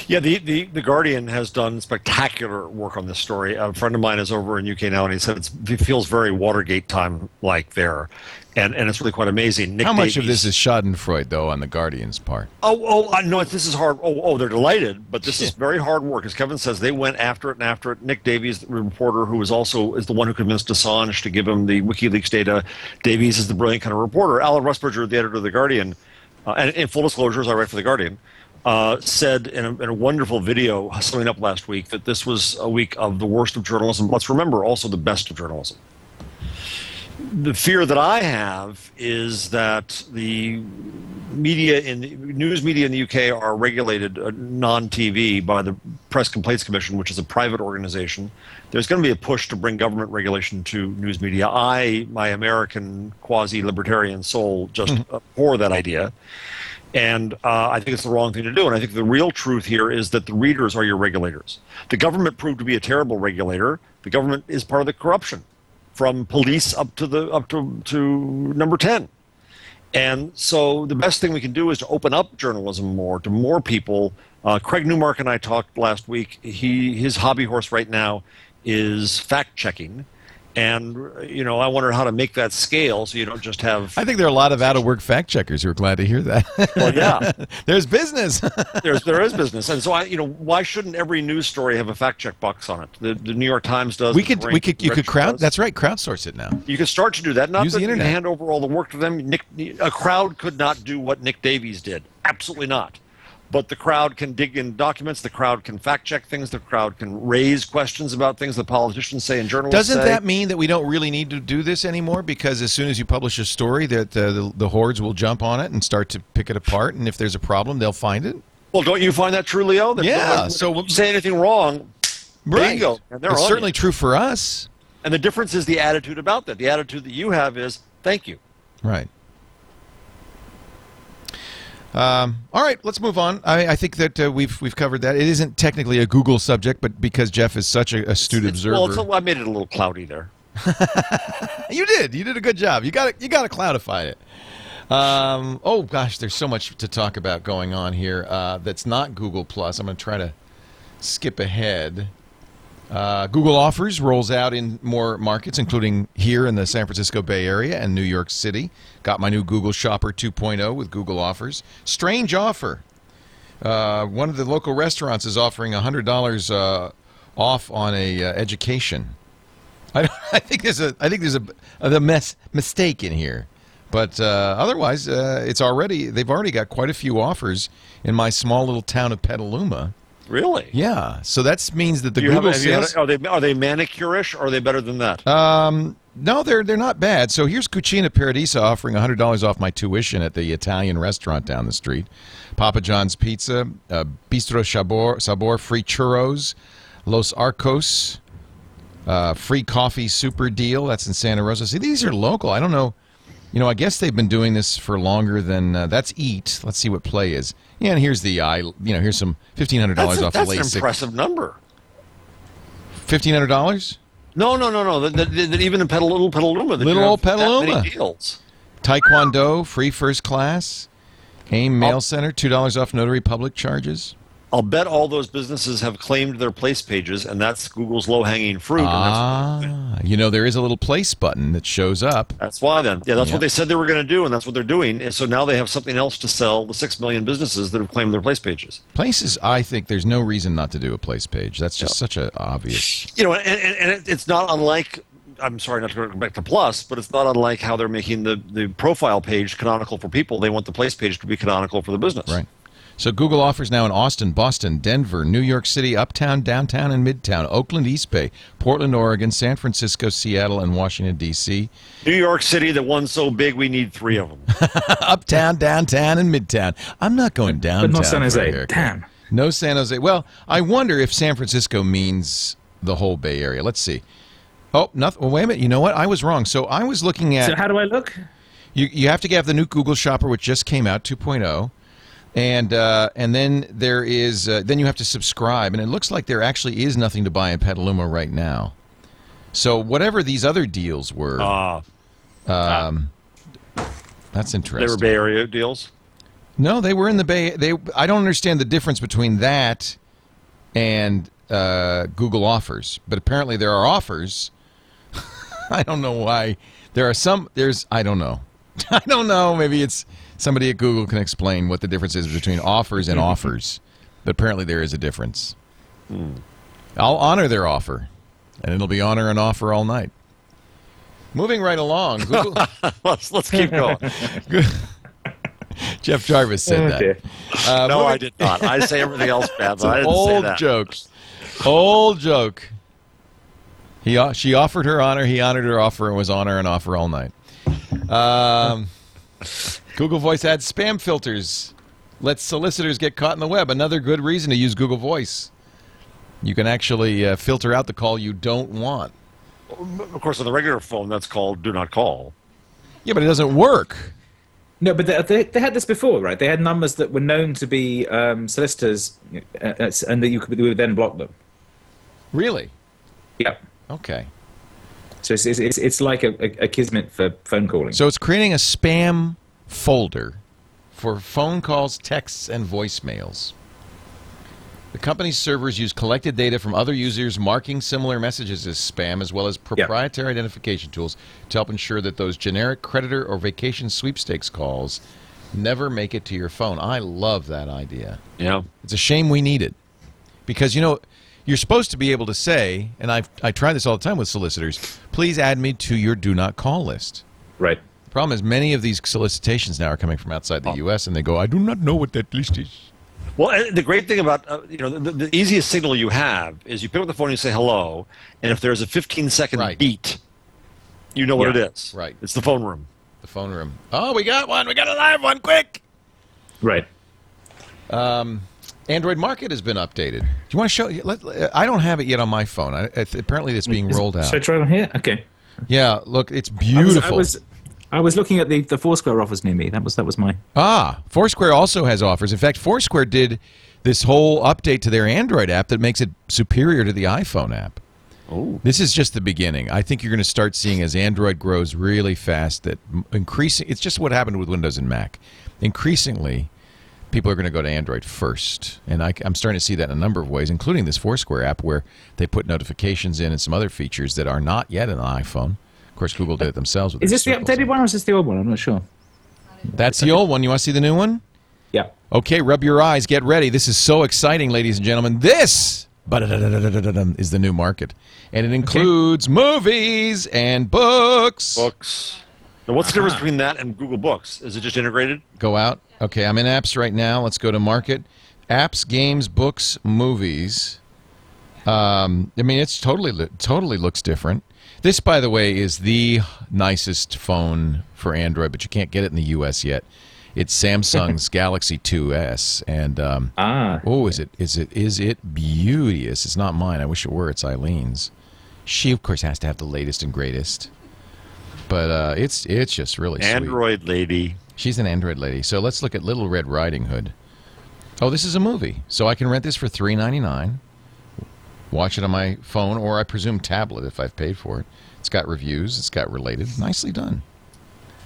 Speaker 4: Yeah, the, the, the Guardian has done spectacular work on this story. A friend of mine is over in UK now, and he said it's, it feels very Watergate time like there, and and it's really quite amazing. Nick
Speaker 1: How much of this is Schadenfreude, though, on the Guardian's part?
Speaker 4: Oh, oh, I know this is hard. Oh, oh, they're delighted, but this is very hard work. As Kevin says, they went after it and after it. Nick Davies, the reporter, who is also is the one who convinced Assange to give him the WikiLeaks data. Davies is the brilliant kind of reporter. Alan Rusbridger, the editor of the Guardian, uh, and in full disclosure, as I write for the Guardian, uh, said in a, in a wonderful video summing up last week that this was a week of the worst of journalism. Let's remember also the best of journalism the fear that I have is that the media in the news media in the UK are regulated uh, non-TV by the Press Complaints Commission, which is a private organization. There's going to be a push to bring government regulation to news media. I, my American quasi-libertarian soul, just abhor that idea. And uh, I think it's the wrong thing to do. And I think the real truth here is that the readers are your regulators. The government proved to be a terrible regulator. The government is part of the corruption, from police up to the up to to number ten. And so the best thing we can do is to open up journalism more to more people. Uh, Craig Newmark and I talked last week. He his hobby horse right now is fact checking. And you know, I wonder how to make that scale so you don't just have
Speaker 1: I think there are a lot of out of work fact checkers who are glad to hear that.
Speaker 4: well, yeah. [LAUGHS]
Speaker 1: There's business. [LAUGHS]
Speaker 4: there's there is business, and so I, you know, why shouldn't every news story have a fact check box on it? The, the New York Times does.
Speaker 1: we could, we could, you could crowd.
Speaker 4: does.
Speaker 1: That's right, crowdsource it now.
Speaker 4: You could start to do that. Not
Speaker 1: Use
Speaker 4: that
Speaker 1: the
Speaker 4: you can
Speaker 1: internet.
Speaker 4: hand over all the work to them. Nick, a crowd could not do what Nick Davies did. Absolutely not. But the crowd can dig in documents. The crowd can fact check things. The crowd can raise questions about things that politicians say and journalists
Speaker 1: Doesn't
Speaker 4: say.
Speaker 1: that mean that we don't really need to do this anymore? Because as soon as you publish a story, that uh, the, the hordes will jump on it and start to pick it apart. And if there's a problem, they'll find it.
Speaker 4: well, don't you find that true, Leo? That
Speaker 1: Yeah, so-
Speaker 4: you say anything wrong, bingo, and they're
Speaker 1: it's certainly
Speaker 4: you.
Speaker 1: true for us.
Speaker 4: And the difference is the attitude about that. The attitude that you have is thank you.
Speaker 1: Right. Um, all right, let's move on. I, I think that uh, we've we've covered that. It isn't technically a Google subject, but because Jeff is such a astute
Speaker 4: It's-
Speaker 1: observer,
Speaker 4: Well, it's, I made it a little cloudy there. [LAUGHS]
Speaker 1: You did. You did a good job. You got. You got to cloudify it. Um, oh gosh, there's so much to talk about going on here. Uh, that's not Google Plus. I'm going to try to skip ahead. Uh, Google Offers rolls out in more markets, including here in the San Francisco Bay Area and New York City. Got my new Google Shopper 2.0 with Google Offers. Strange offer. Uh, one of the local restaurants is offering $100 uh, off on a uh, education. I, [LAUGHS] I think there's a I think there's a, a mess, mistake in here, but uh, otherwise uh, it's already they've already got quite a few offers in my small little town of Petaluma.
Speaker 4: Really?
Speaker 1: Yeah, so that means that the
Speaker 4: Do you have,
Speaker 1: Google
Speaker 4: have you
Speaker 1: sales.
Speaker 4: are they are they manicurish or are they better than that?
Speaker 1: Um, no, they're they're not bad. So here's Cucina Paradiso offering hundred dollars off my tuition at the Italian restaurant down the street. Papa John's Pizza, uh, Bistro Sabor, Sabor, free churros, Los Arcos, uh, free coffee super deal. That's in Santa Rosa. See, these are local. I don't know. You know, I guess they've been doing this for longer than uh, that's Eat. Let's see what Play is. Yeah, and here's the I. You know, here's some fifteen hundred dollars off
Speaker 4: that's an impressive number.
Speaker 1: Fifteen hundred dollars.
Speaker 4: No, no, no, no. That, that, that even in Petal, little Petaluma,
Speaker 1: Little old
Speaker 4: have that many
Speaker 1: Petaluma.
Speaker 4: deals.
Speaker 1: Taekwondo, free first class. AIM Mail. Center, $2 off notary public charges.
Speaker 4: I'll bet all those businesses have claimed their place pages, and that's Google's low hanging fruit.
Speaker 1: Ah, you know, there is a little place button that shows up.
Speaker 4: that's why then. Yeah, that's what they said they were going to do, and that's what they're doing. And so now they have something else to sell the six million businesses that have claimed their place pages.
Speaker 1: Places, I think there's no reason not to do a place page. That's just such an obvious.
Speaker 4: You know, and, and, and it- it's not unlike. I'm sorry not to go back to Plus, but it's not unlike how they're making the, the profile page canonical for people. They want the place page to be canonical for the business.
Speaker 1: Right. So Google offers now in Austin, Boston, Denver, New York City, Uptown, Downtown, and Midtown, Oakland, East Bay, Portland, Oregon, San Francisco, Seattle, and Washington, D.C.
Speaker 4: New York City, the one so big we need three of them. [LAUGHS]
Speaker 1: Uptown, downtown, and midtown. I'm not going downtown.
Speaker 5: But not San Jose.
Speaker 1: haircut.
Speaker 5: Damn.
Speaker 1: No San Jose. Well, I wonder if San Francisco means the whole Bay Area. Let's see. Oh, nothing. Well, wait a minute. You know what? I was wrong. So I was looking at.
Speaker 5: So how do I look?
Speaker 1: you, you have to have the new Google Shopper, which just came out, 2.0. And uh, and then there is uh, then you have to subscribe, and it looks like there actually is nothing to buy in Petaluma right now. So whatever these other deals were,
Speaker 4: Uh,
Speaker 1: that's interesting.
Speaker 4: they were Bay Area deals.
Speaker 1: No, they were in the Bay. They. I don't understand the difference between that and uh, Google offers, but apparently there are offers. [LAUGHS] I don't know why. There are some. There's. I don't know. [LAUGHS] I don't know. Maybe it's somebody at Google can explain what the difference is between offers and offers. But apparently there is a difference. I'll honor their offer, and it'll be honor and offer all night. Moving right along, Google, [LAUGHS]
Speaker 4: let's, let's keep going. [LAUGHS]
Speaker 1: Jeff Jarvis said that. Uh,
Speaker 4: no,
Speaker 1: moving-
Speaker 4: I did not. I say everything else bad,
Speaker 1: It's
Speaker 4: but I
Speaker 1: an
Speaker 4: didn't say
Speaker 1: old
Speaker 4: that.
Speaker 1: joke. Old joke. He she offered her honor. He honored her offer and was honor and offer all night. Um, Google Voice adds spam filters. Lets solicitors get caught in the web. Another good reason to use Google Voice. You can actually uh, filter out the call you don't want.
Speaker 4: Of course, on the regular phone, that's called "Do Not Call."
Speaker 1: Yeah, but it doesn't work.
Speaker 5: No, but they, they, they had this before, right? They had numbers that were known to be um, solicitors, uh, and that you could you would then block them.
Speaker 1: Really?
Speaker 5: Yeah.
Speaker 1: Okay.
Speaker 5: So it's, it's, it's, it's like a, a, Akismet for phone calling.
Speaker 1: So it's creating a spam folder for phone calls, texts, and voicemails. The company's servers use collected data from other users marking similar messages as spam, as well as proprietary identification tools to help ensure that those generic creditor or vacation sweepstakes calls never make it to your phone. I love that idea.
Speaker 4: Yeah.
Speaker 1: It's a shame we need it. Because, you know, you're supposed to be able to say, and I've, I try this all the time with solicitors, please add me to your do not call list.
Speaker 5: right.
Speaker 1: The problem is many of these solicitations now are coming from outside the U.S. and they go, I do not know what that list is.
Speaker 4: Well, the great thing about uh, you know the, the easiest signal you have is you pick up the phone and you say hello, and if there's a 15 second
Speaker 1: Right.
Speaker 4: beat, you know what
Speaker 5: Yeah.
Speaker 4: it is.
Speaker 1: Right.
Speaker 4: It's the phone room.
Speaker 1: The phone room. Oh, we got one. We got a live one. Quick.
Speaker 5: Right.
Speaker 1: Android Market has been updated. Do you want to show? Let, I don't have it yet on my phone. I, it, apparently, it's being rolled out.
Speaker 5: Should I try one here? Okay.
Speaker 1: Yeah, look, it's
Speaker 5: I was,
Speaker 1: beautiful.
Speaker 5: I was, I was looking at the, the Foursquare offers near me. That was that was my.
Speaker 1: Ah, Foursquare also has offers. In fact, Foursquare did this whole update to their Android app that makes it superior to the iPhone app.
Speaker 4: Oh,
Speaker 1: This is just the beginning. I think you're going to start seeing as Android grows really fast that increasing. It's just what happened with Windows and Mac. Increasingly, people are going to go to Android first, and I, am starting to see that in a number of ways, including this Foursquare app where they put notifications in and some other features that are not yet in the iPhone. Of course, Google did it themselves. With
Speaker 5: Is this the updated one or is this the old one? I'm not sure.
Speaker 1: That's the old one. You want to see the new one?
Speaker 5: Yeah.
Speaker 1: Okay, rub your eyes. Get ready. This is so exciting, ladies and gentlemen. This is the new market, and it includes movies and books.
Speaker 4: books. Now, what's the difference between that and Google Books? Is it just integrated?
Speaker 1: Go out. Okay, I'm in apps right now. Let's go to market. Apps, games, books, movies. Um, I mean, it's totally totally looks different. This, by the way, is the nicest phone for Android, but you can't get it in the U.S. yet. It's Samsung's [LAUGHS] Galaxy 2S, and um,
Speaker 5: Ah.
Speaker 1: oh, is it is it is it beauteous? It's not mine. I wish it were. It's Eileen's. She, of course, has to have the latest and greatest. But uh, it's it's just really sweet.
Speaker 4: Android lady.
Speaker 1: She's an Android lady. So let's look at Little Red Riding Hood. Oh, this is a movie. So I can rent this for three ninety nine. Watch it on my phone or I presume tablet if I've paid for it. It's got reviews. It's got related. Nicely done.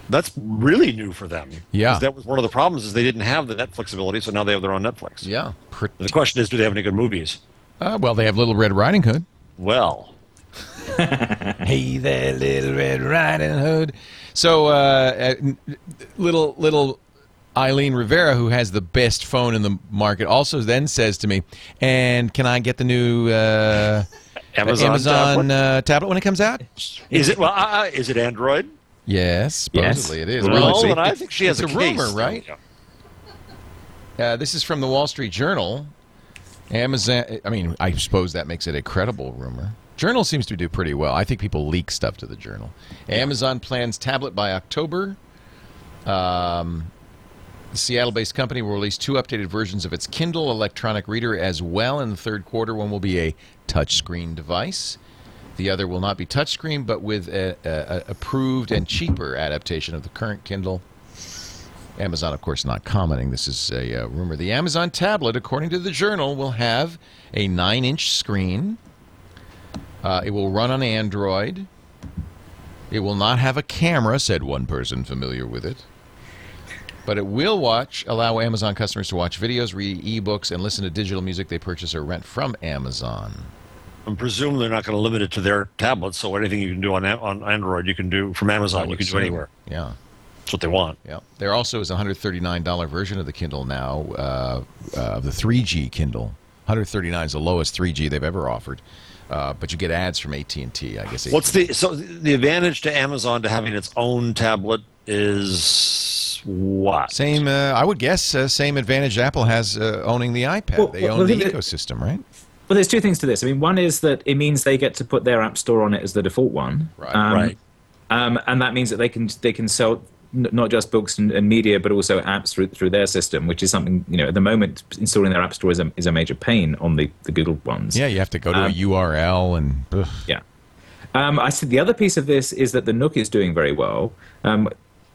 Speaker 4: That's really new for them.
Speaker 1: Yeah,
Speaker 4: That was one of the problems is they didn't have the Netflix ability, so now they have their own Netflix.
Speaker 1: Yeah.
Speaker 4: The question is, do they have any good movies?
Speaker 1: Uh, well, they have Little Red Riding Hood.
Speaker 4: Well, [LAUGHS]
Speaker 1: Hey there, Little Red Riding Hood. So, uh, uh, little little Eileen Rivera, who has the best phone in the market, also then says to me, "And can I get the new uh,
Speaker 4: Amazon,
Speaker 1: Amazon
Speaker 4: tablet?
Speaker 1: uh, tablet when it comes out?"
Speaker 4: is it? Well, uh, is it Android?
Speaker 1: Yes,
Speaker 5: Yes.
Speaker 1: supposedly it is.
Speaker 4: Well,
Speaker 1: it's a-
Speaker 4: I think she has
Speaker 1: it's
Speaker 4: a,
Speaker 1: a rumor,
Speaker 4: case.
Speaker 1: right?
Speaker 4: Yeah.
Speaker 1: Uh, this is from the Wall Street Journal. Amazon. I mean, I suppose that makes it a credible rumor. Journal seems to do pretty well. I think people leak stuff to the Journal. Amazon plans tablet by October. Um, the Seattle-based company will release two updated versions of its Kindle electronic reader as well in the third quarter. One will be a touchscreen device. The other will not be touchscreen, but with a, a, a approved and cheaper adaptation of the current Kindle. Amazon, of course, not commenting. This is a uh, rumor. The Amazon tablet, according to the journal, will have a 9 inch screen. Uh, it will run on Android. It will not have a camera, said one person familiar with it. But it will watch, allow Amazon customers to watch videos, read ebooks, and listen to digital music they purchase or rent from Amazon.
Speaker 4: I'm presuming they're not going to limit it to their tablets. So anything you can do on on Android, you can do from Amazon. You can do anywhere.
Speaker 1: Yeah.
Speaker 4: That's what they want.
Speaker 1: Yeah. There also is a $139 version of the Kindle now, uh, uh, of the 3G Kindle. 139 is the lowest 3G they've ever offered. Uh, but you get ads from AT&T, I guess.
Speaker 4: What's the so the advantage to Amazon to having its own tablet is what?
Speaker 1: Same, uh, I would guess, uh, same advantage Apple has uh, owning the iPad.
Speaker 5: Well,
Speaker 1: they
Speaker 5: well,
Speaker 1: own
Speaker 5: the
Speaker 1: the ecosystem, right?
Speaker 5: Well, there's two things to this. I mean, one is that it means they get to put their app store on it as the default one,
Speaker 1: Right.
Speaker 5: Um,
Speaker 4: Right.
Speaker 5: Um, and that means that they can they can sell n- not just books and, and media, but also apps through through their system, which is something you know at the moment installing their app store is a, is a major pain on the, the Google ones.
Speaker 1: Yeah, you have to go to
Speaker 5: Um,
Speaker 1: a URL and. ugh.
Speaker 5: Yeah. Um, I see. The other piece of this is that the Nook is doing very well um,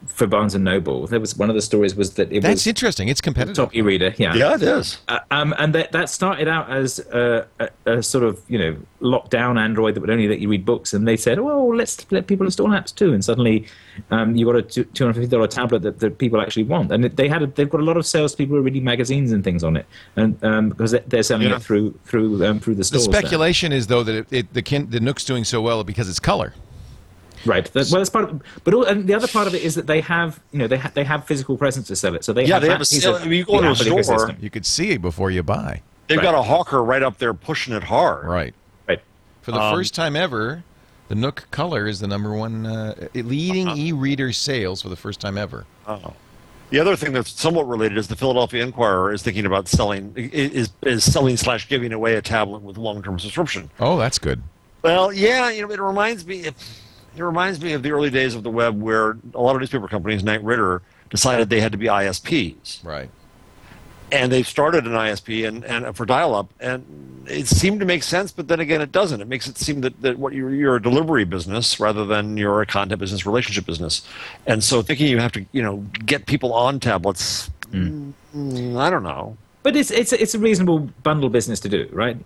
Speaker 5: for Barnes and Noble. There was one of the stories was that it
Speaker 1: That's
Speaker 5: was
Speaker 1: interesting. It's competitive.
Speaker 5: top e-reader. Yeah.
Speaker 4: Yeah, it is.
Speaker 5: Uh, um, and that that started out as a, a, a sort of you know lockdown Android that would only let you read books, and they said, "Well, let's let people install apps too." And suddenly, um, you got a two hundred fifty dollar tablet that, that people actually want, and they had a, they've got a lot of salespeople who are reading magazines and things on it, and um, because they- they're selling
Speaker 4: Yeah.
Speaker 5: it through through um, through the
Speaker 1: The
Speaker 5: stores. there.
Speaker 1: speculation is, though, that it, it, the, kin- the Nook's doing so well because it's color.
Speaker 5: Right. That, well, that's part of. But all, and the other part of it is that they have, you know, they ha- they have physical presence to sell it. So they
Speaker 4: Yeah,
Speaker 5: have
Speaker 4: they
Speaker 5: that
Speaker 4: have a sale-
Speaker 5: of
Speaker 4: I mean, you go
Speaker 5: the
Speaker 4: into a store-
Speaker 5: ecosystem.
Speaker 1: You could see it before you buy.
Speaker 4: They've
Speaker 5: Right.
Speaker 4: got a hawker right up there pushing it hard.
Speaker 1: Right.
Speaker 5: Right.
Speaker 1: For the
Speaker 4: Um,
Speaker 1: first time ever, the Nook Color is the number one uh, leading
Speaker 4: Uh-huh.
Speaker 1: e-reader sales for the first time ever.
Speaker 4: Oh. The other thing that's somewhat related is the Philadelphia Inquirer is thinking about selling is is selling slash giving away a tablet with long term subscription.
Speaker 1: Oh, that's good.
Speaker 4: Well, yeah, you know, it reminds me. It, it reminds me of the early days of the web, where a lot of newspaper companies, Knight Ridder, decided they had to be ISPs,
Speaker 1: Right.
Speaker 4: and they started an ISP and, and for dial-up, and it seemed to make sense, but then again, it doesn't. It makes it seem that, that what you're, you're a delivery business rather than you're a content business, relationship business, and so thinking you have to, you know, get people on tablets. mm, I don't know.
Speaker 5: But it's it's it's a reasonable bundle business to do, right?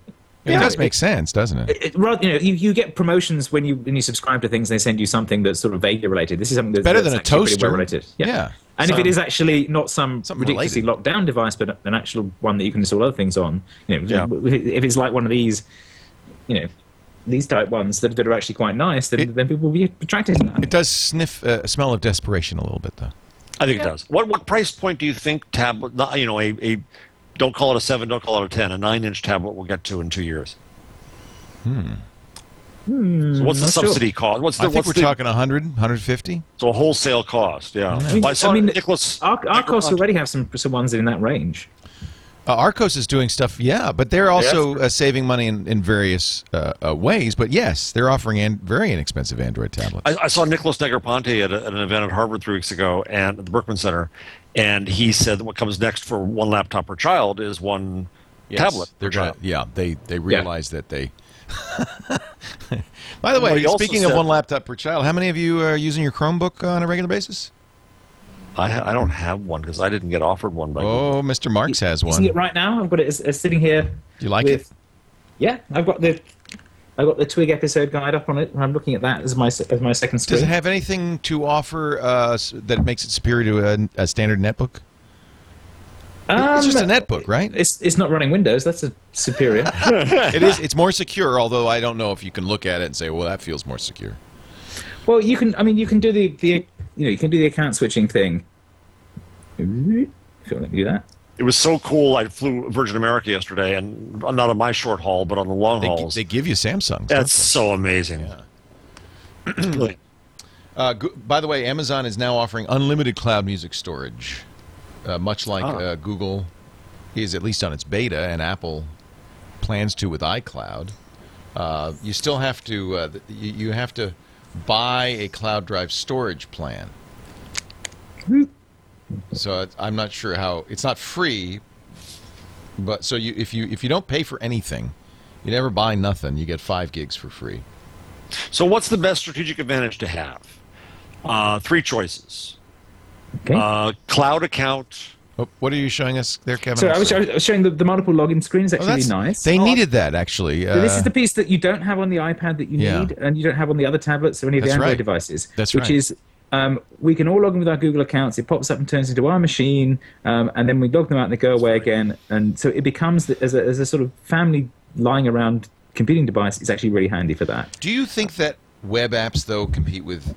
Speaker 1: It
Speaker 5: Yeah,
Speaker 1: does
Speaker 5: it-
Speaker 1: make sense, doesn't it?
Speaker 5: It, rather, you know, you, you get promotions when you when you subscribe to things. and They send you something that's sort of vaguely related. This is something that's
Speaker 1: Better
Speaker 5: that's
Speaker 1: than a
Speaker 5: actually
Speaker 1: toaster.
Speaker 5: well related. Yeah.
Speaker 1: Yeah.
Speaker 5: And if it is actually not some ridiculously
Speaker 1: related.
Speaker 5: locked down device, but an actual one that you can install other things on, you know,
Speaker 4: Yeah.
Speaker 5: if it's like one of these, you know, these type ones that, that are actually quite nice, then,
Speaker 1: It-
Speaker 5: then people will be attracted to that.
Speaker 1: It does sniff uh, a smell of desperation a little bit, though.
Speaker 4: I think it does. What what price point do you think tablet? You know, a, a don't call it a seven, don't call it a ten, a nine inch tablet we'll get to in two years. Hmm. So what's the
Speaker 5: not sure.
Speaker 4: subsidy cost? What's the
Speaker 1: I think
Speaker 4: what's
Speaker 1: we're
Speaker 4: the
Speaker 1: talking 100, 150.
Speaker 4: so wholesale cost? Yeah.
Speaker 5: I mean,
Speaker 4: Well, I
Speaker 5: I mean,
Speaker 4: Nicholas.
Speaker 5: Our, our costs already have some some ones in that range.
Speaker 1: Uh, Archos is doing stuff, yeah, but they're also uh, saving money in, in various uh, uh, ways. But yes, they're offering an, very inexpensive Android tablets.
Speaker 4: I, I saw Nicholas Negroponte at, a, at an event at Harvard three weeks ago and at the Berkman Center, and he said that what comes next for one laptop per child is one
Speaker 1: Yes,
Speaker 4: tablet.
Speaker 1: They're gonna, yeah, they they realize that they. [LAUGHS] By the way, speaking of one laptop per child, how many of you are using your Chromebook on a regular basis?
Speaker 4: I, I don't have one because I didn't get offered one by Google.
Speaker 1: Oh, Mr. Marks has one.
Speaker 5: Using
Speaker 1: one.
Speaker 5: it right now. I've got it as, as sitting here.
Speaker 1: Do you like
Speaker 5: with,
Speaker 1: it?
Speaker 5: Yeah, I've got the I've got the Twig episode guide up on it. and I'm looking at that as my as my second screen.
Speaker 1: Does it have anything to offer uh, that makes it superior to a, a standard netbook? it's just a
Speaker 5: Um,
Speaker 1: netbook, right?
Speaker 5: It's it's not running Windows. That's a superior. [LAUGHS] [LAUGHS]
Speaker 1: it is. It's more secure, although I don't know if you can look at it and say, "Well, that feels more secure."
Speaker 5: well, you can. I mean, you can do the the you know you can do the account switching thing. If you let me do that.
Speaker 4: It was so cool. I flew Virgin America yesterday, and not on my short haul, but on the long
Speaker 1: They,
Speaker 4: hauls.
Speaker 1: they give you Samsungs.
Speaker 4: That's so amazing. Brilliant. [CLEARS THROAT]
Speaker 1: Uh, go- by the way, Amazon is now offering unlimited cloud music storage, uh, much like
Speaker 4: Ah.
Speaker 1: uh, Google is at least on its beta, and Apple plans to with iCloud. Uh, you still have to uh, you, you have to buy a cloud drive storage plan. So I'm not sure how it's not free, but so you if you if you don't pay for anything, you never buy nothing. You get five gigs for free.
Speaker 4: So, what's the best strategic advantage to have? Uh, three choices:
Speaker 5: Okay.
Speaker 4: uh, cloud account.
Speaker 1: Oh, what are you showing us there, Kevin?
Speaker 5: so
Speaker 1: I'm
Speaker 5: was. I was showing the, the multiple login screen is
Speaker 1: Oh,
Speaker 5: actually
Speaker 1: that's
Speaker 5: really nice.
Speaker 1: They needed that actually. Uh,
Speaker 5: So this is the piece that you don't have on the iPad that you
Speaker 1: Yeah.
Speaker 5: need, and you don't have on the other tablets or any of the
Speaker 1: That's
Speaker 5: Android
Speaker 1: right.
Speaker 5: devices.
Speaker 1: That's
Speaker 5: which
Speaker 1: right.
Speaker 5: is um, we can all log in with our Google accounts. It pops up and turns into our machine, um, and then we log them out and they go away again. And so it becomes the, as a, as a sort of family lying around computing device. It's actually really handy for that.
Speaker 1: Do you think that web apps though compete with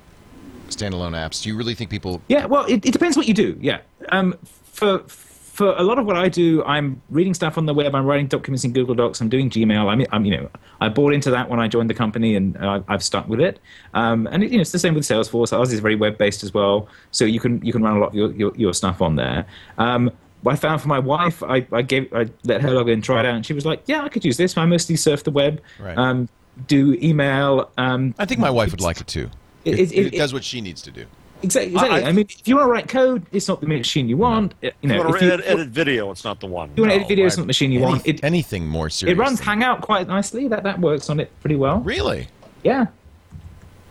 Speaker 1: standalone apps? Do you really think people?
Speaker 5: Yeah, well, it, it depends what you do. Yeah, um, for for a lot of what I do, I'm reading stuff on the web. I'm writing documents in Google Docs. I'm doing Gmail. I'm, I'm you know, I bought into that when I joined the company, and I, I've stuck with it. Um, and it, you know, it's the same with Salesforce. Ours is very web based as well, so you can you can run a lot of your your, your stuff on there. Um, what I found for my wife, I, I gave I let her log in and try it out, and she was like, "Yeah, I could use this. I mostly surf the web,
Speaker 1: Right.
Speaker 5: um, do email." Um,
Speaker 1: I think my wife would like it too.
Speaker 5: It-
Speaker 1: it,
Speaker 5: it-
Speaker 1: does what she needs to do.
Speaker 5: Exactly. exactly. I,
Speaker 4: I-
Speaker 5: mean, if you want to write code, it's not the machine you want. You
Speaker 4: You
Speaker 5: know,
Speaker 4: want
Speaker 5: if
Speaker 4: to
Speaker 5: you,
Speaker 4: edit, edit video? It's not the one.
Speaker 5: you want to edit
Speaker 1: No,
Speaker 5: video, it's not the machine you
Speaker 1: any-
Speaker 5: want. It,
Speaker 1: anything more serious.
Speaker 5: it runs
Speaker 1: than-
Speaker 5: Hangout quite nicely. That that works on it pretty well.
Speaker 1: Really?
Speaker 5: Yeah.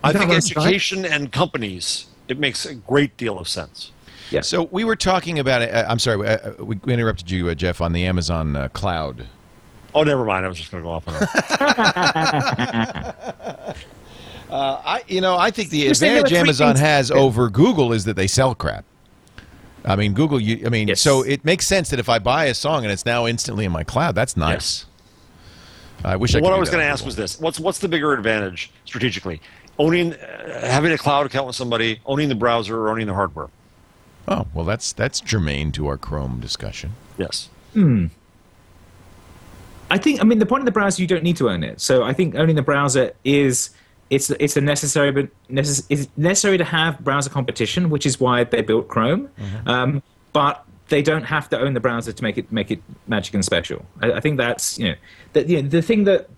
Speaker 4: I think
Speaker 5: runs Skype.
Speaker 4: education and companies. It makes a great deal of sense.
Speaker 5: Yeah.
Speaker 1: So we were talking about. Uh, I'm sorry, uh, we we interrupted you, uh, Jeff, on the Amazon uh, cloud.
Speaker 4: Oh, never mind. I was just going to go off on that. [LAUGHS] [LAUGHS]
Speaker 1: Uh, I, you know, I think the
Speaker 5: You're
Speaker 1: advantage Amazon
Speaker 5: things-
Speaker 1: has over Google is that they sell crap. I mean, Google. You, I mean,
Speaker 5: Yes.
Speaker 1: so it makes sense that if I buy a song and it's now instantly in my cloud, that's nice. I wish I.
Speaker 4: what I was going to ask was this: What's what's the bigger advantage strategically? Owning, uh, having a cloud account with somebody, owning the browser, or owning the hardware?
Speaker 1: Oh well, that's that's germane to our Chrome discussion.
Speaker 4: Yes. Hmm.
Speaker 5: I think. I mean, the point of the browser, you don't need to own it. So I think owning the browser is it's it's a necessary but necess- it's necessary to have browser competition, which is why they built Chrome. Um, but they don't have to own the browser to make it make it magic and special. I, I think that's you know that you know, the thing that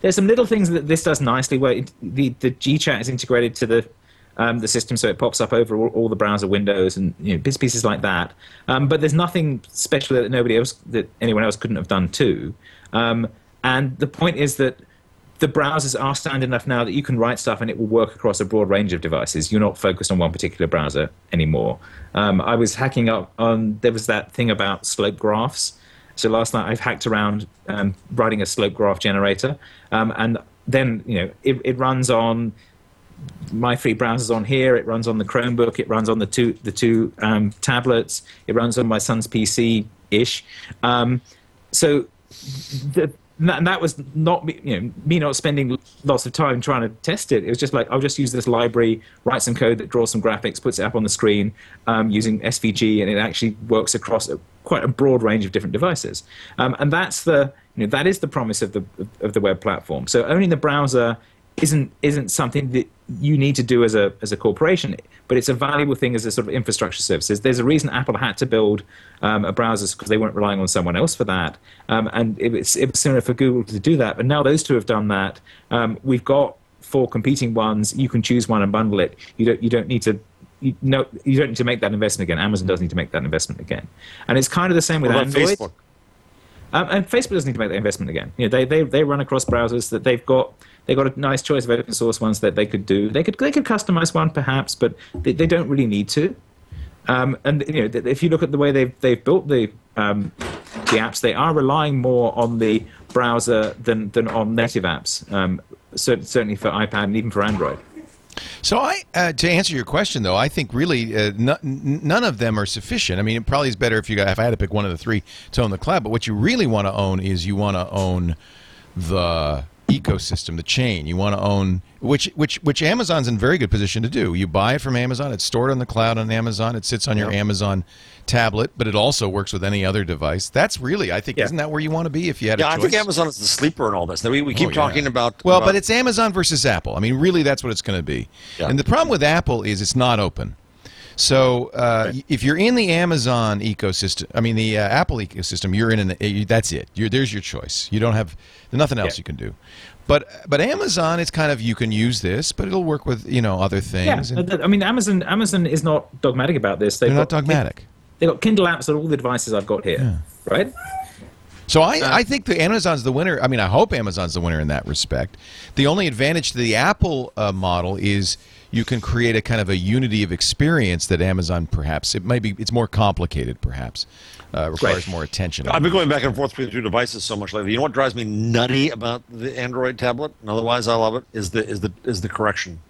Speaker 5: there's some little things that this does nicely where it, the the GChat is integrated to the um, the system, so it pops up over all, all the browser windows and you know bits pieces like that. Um, but there's nothing special that nobody else that anyone else couldn't have done too. Um, and the point is that the browsers are standard enough now that you can write stuff and it will work across a broad range of devices. You're not focused on one particular browser anymore. Um, I was hacking up on there was that thing about slope graphs. So last night I've hacked around um, writing a slope graph generator, um, and then you know it, it runs on my three browsers on here. It runs on the Chromebook. It runs on the two the two um, tablets. It runs on my son's PC ish. Um, so the, and that was not me, you know me not spending lots of time trying to test it. It was just like I'll just use this library, write some code that draws some graphics, puts it up on the screen um, using SVG, and it actually works across a, quite a broad range of different devices. Um, and that's the you know that is the promise of the of the web platform. So owning the browser isn't isn't something that you need to do as a as a corporation, but it's a valuable thing as a sort of infrastructure services. There's a reason Apple had to build um, a browser because they weren't relying on someone else for that, um, and it was, it was similar for Google to do that. But now those two have done that. Um, we've got four competing ones. You can choose one and bundle it. You don't you don't need to. You, no, you don't need to make that investment again. Amazon doesn't need to make that investment again, and it's kind of the same with Android.
Speaker 4: Facebook?
Speaker 5: Um, and Facebook doesn't need to make that investment again. You know, they, they, they run across browsers that they've got they've got a nice choice of open source ones that they could do. They could they could customize one perhaps, but they, they don't really need to. Um, and you know, if you look at the way they've they've built the um, the apps, they are relying more on the browser than than on native apps. Um, certainly for iPad and even for Android.
Speaker 1: So I, uh, to answer your question though, I think really uh, n- none of them are sufficient. I mean, it probably is better if you got, if I had to pick one of the three to own the cloud. But what you really want to own is you want to own the ecosystem, the chain. You want to own which which which Amazon's in very good position to do. You buy it from Amazon, it's stored on the cloud on Amazon, it sits on your Amazon tablet, but it also works with any other device. That's really, I think,
Speaker 5: Yeah.
Speaker 1: isn't that where you want to be if you had
Speaker 4: Yeah,
Speaker 1: a
Speaker 4: I
Speaker 1: choice?
Speaker 4: I think Amazon is the sleeper in all this. We, we keep
Speaker 1: Oh, yeah.
Speaker 4: talking about
Speaker 1: Well,
Speaker 4: about-
Speaker 1: but it's Amazon versus Apple. I mean, really, that's what it's going to be.
Speaker 4: Yeah.
Speaker 1: And the problem with Apple is it's not open. So uh, if you're in the Amazon ecosystem, I mean the uh, Apple ecosystem, you're in an. uh, That's it. You're, there's your choice. You don't have nothing else
Speaker 5: Yeah.
Speaker 1: you can do. But but Amazon, it's kind of you can use this, but it'll work with you know other
Speaker 5: Yeah,
Speaker 1: things. and
Speaker 5: I mean Amazon Amazon is not dogmatic about this. They've
Speaker 1: they're not
Speaker 5: got-
Speaker 1: dogmatic.
Speaker 5: They've got Kindle apps on all the devices I've got here, right?
Speaker 1: So I, I think the Amazon's the winner. I mean, I hope Amazon's the winner in that respect. The only advantage to the Apple uh, model is you can create a kind of a unity of experience that Amazon perhaps it might be it's more complicated perhaps uh, requires more attention.
Speaker 4: I've been going back and forth between two devices so much lately. You know what drives me nutty about the Android tablet, and otherwise I love it, is the is the is the correction,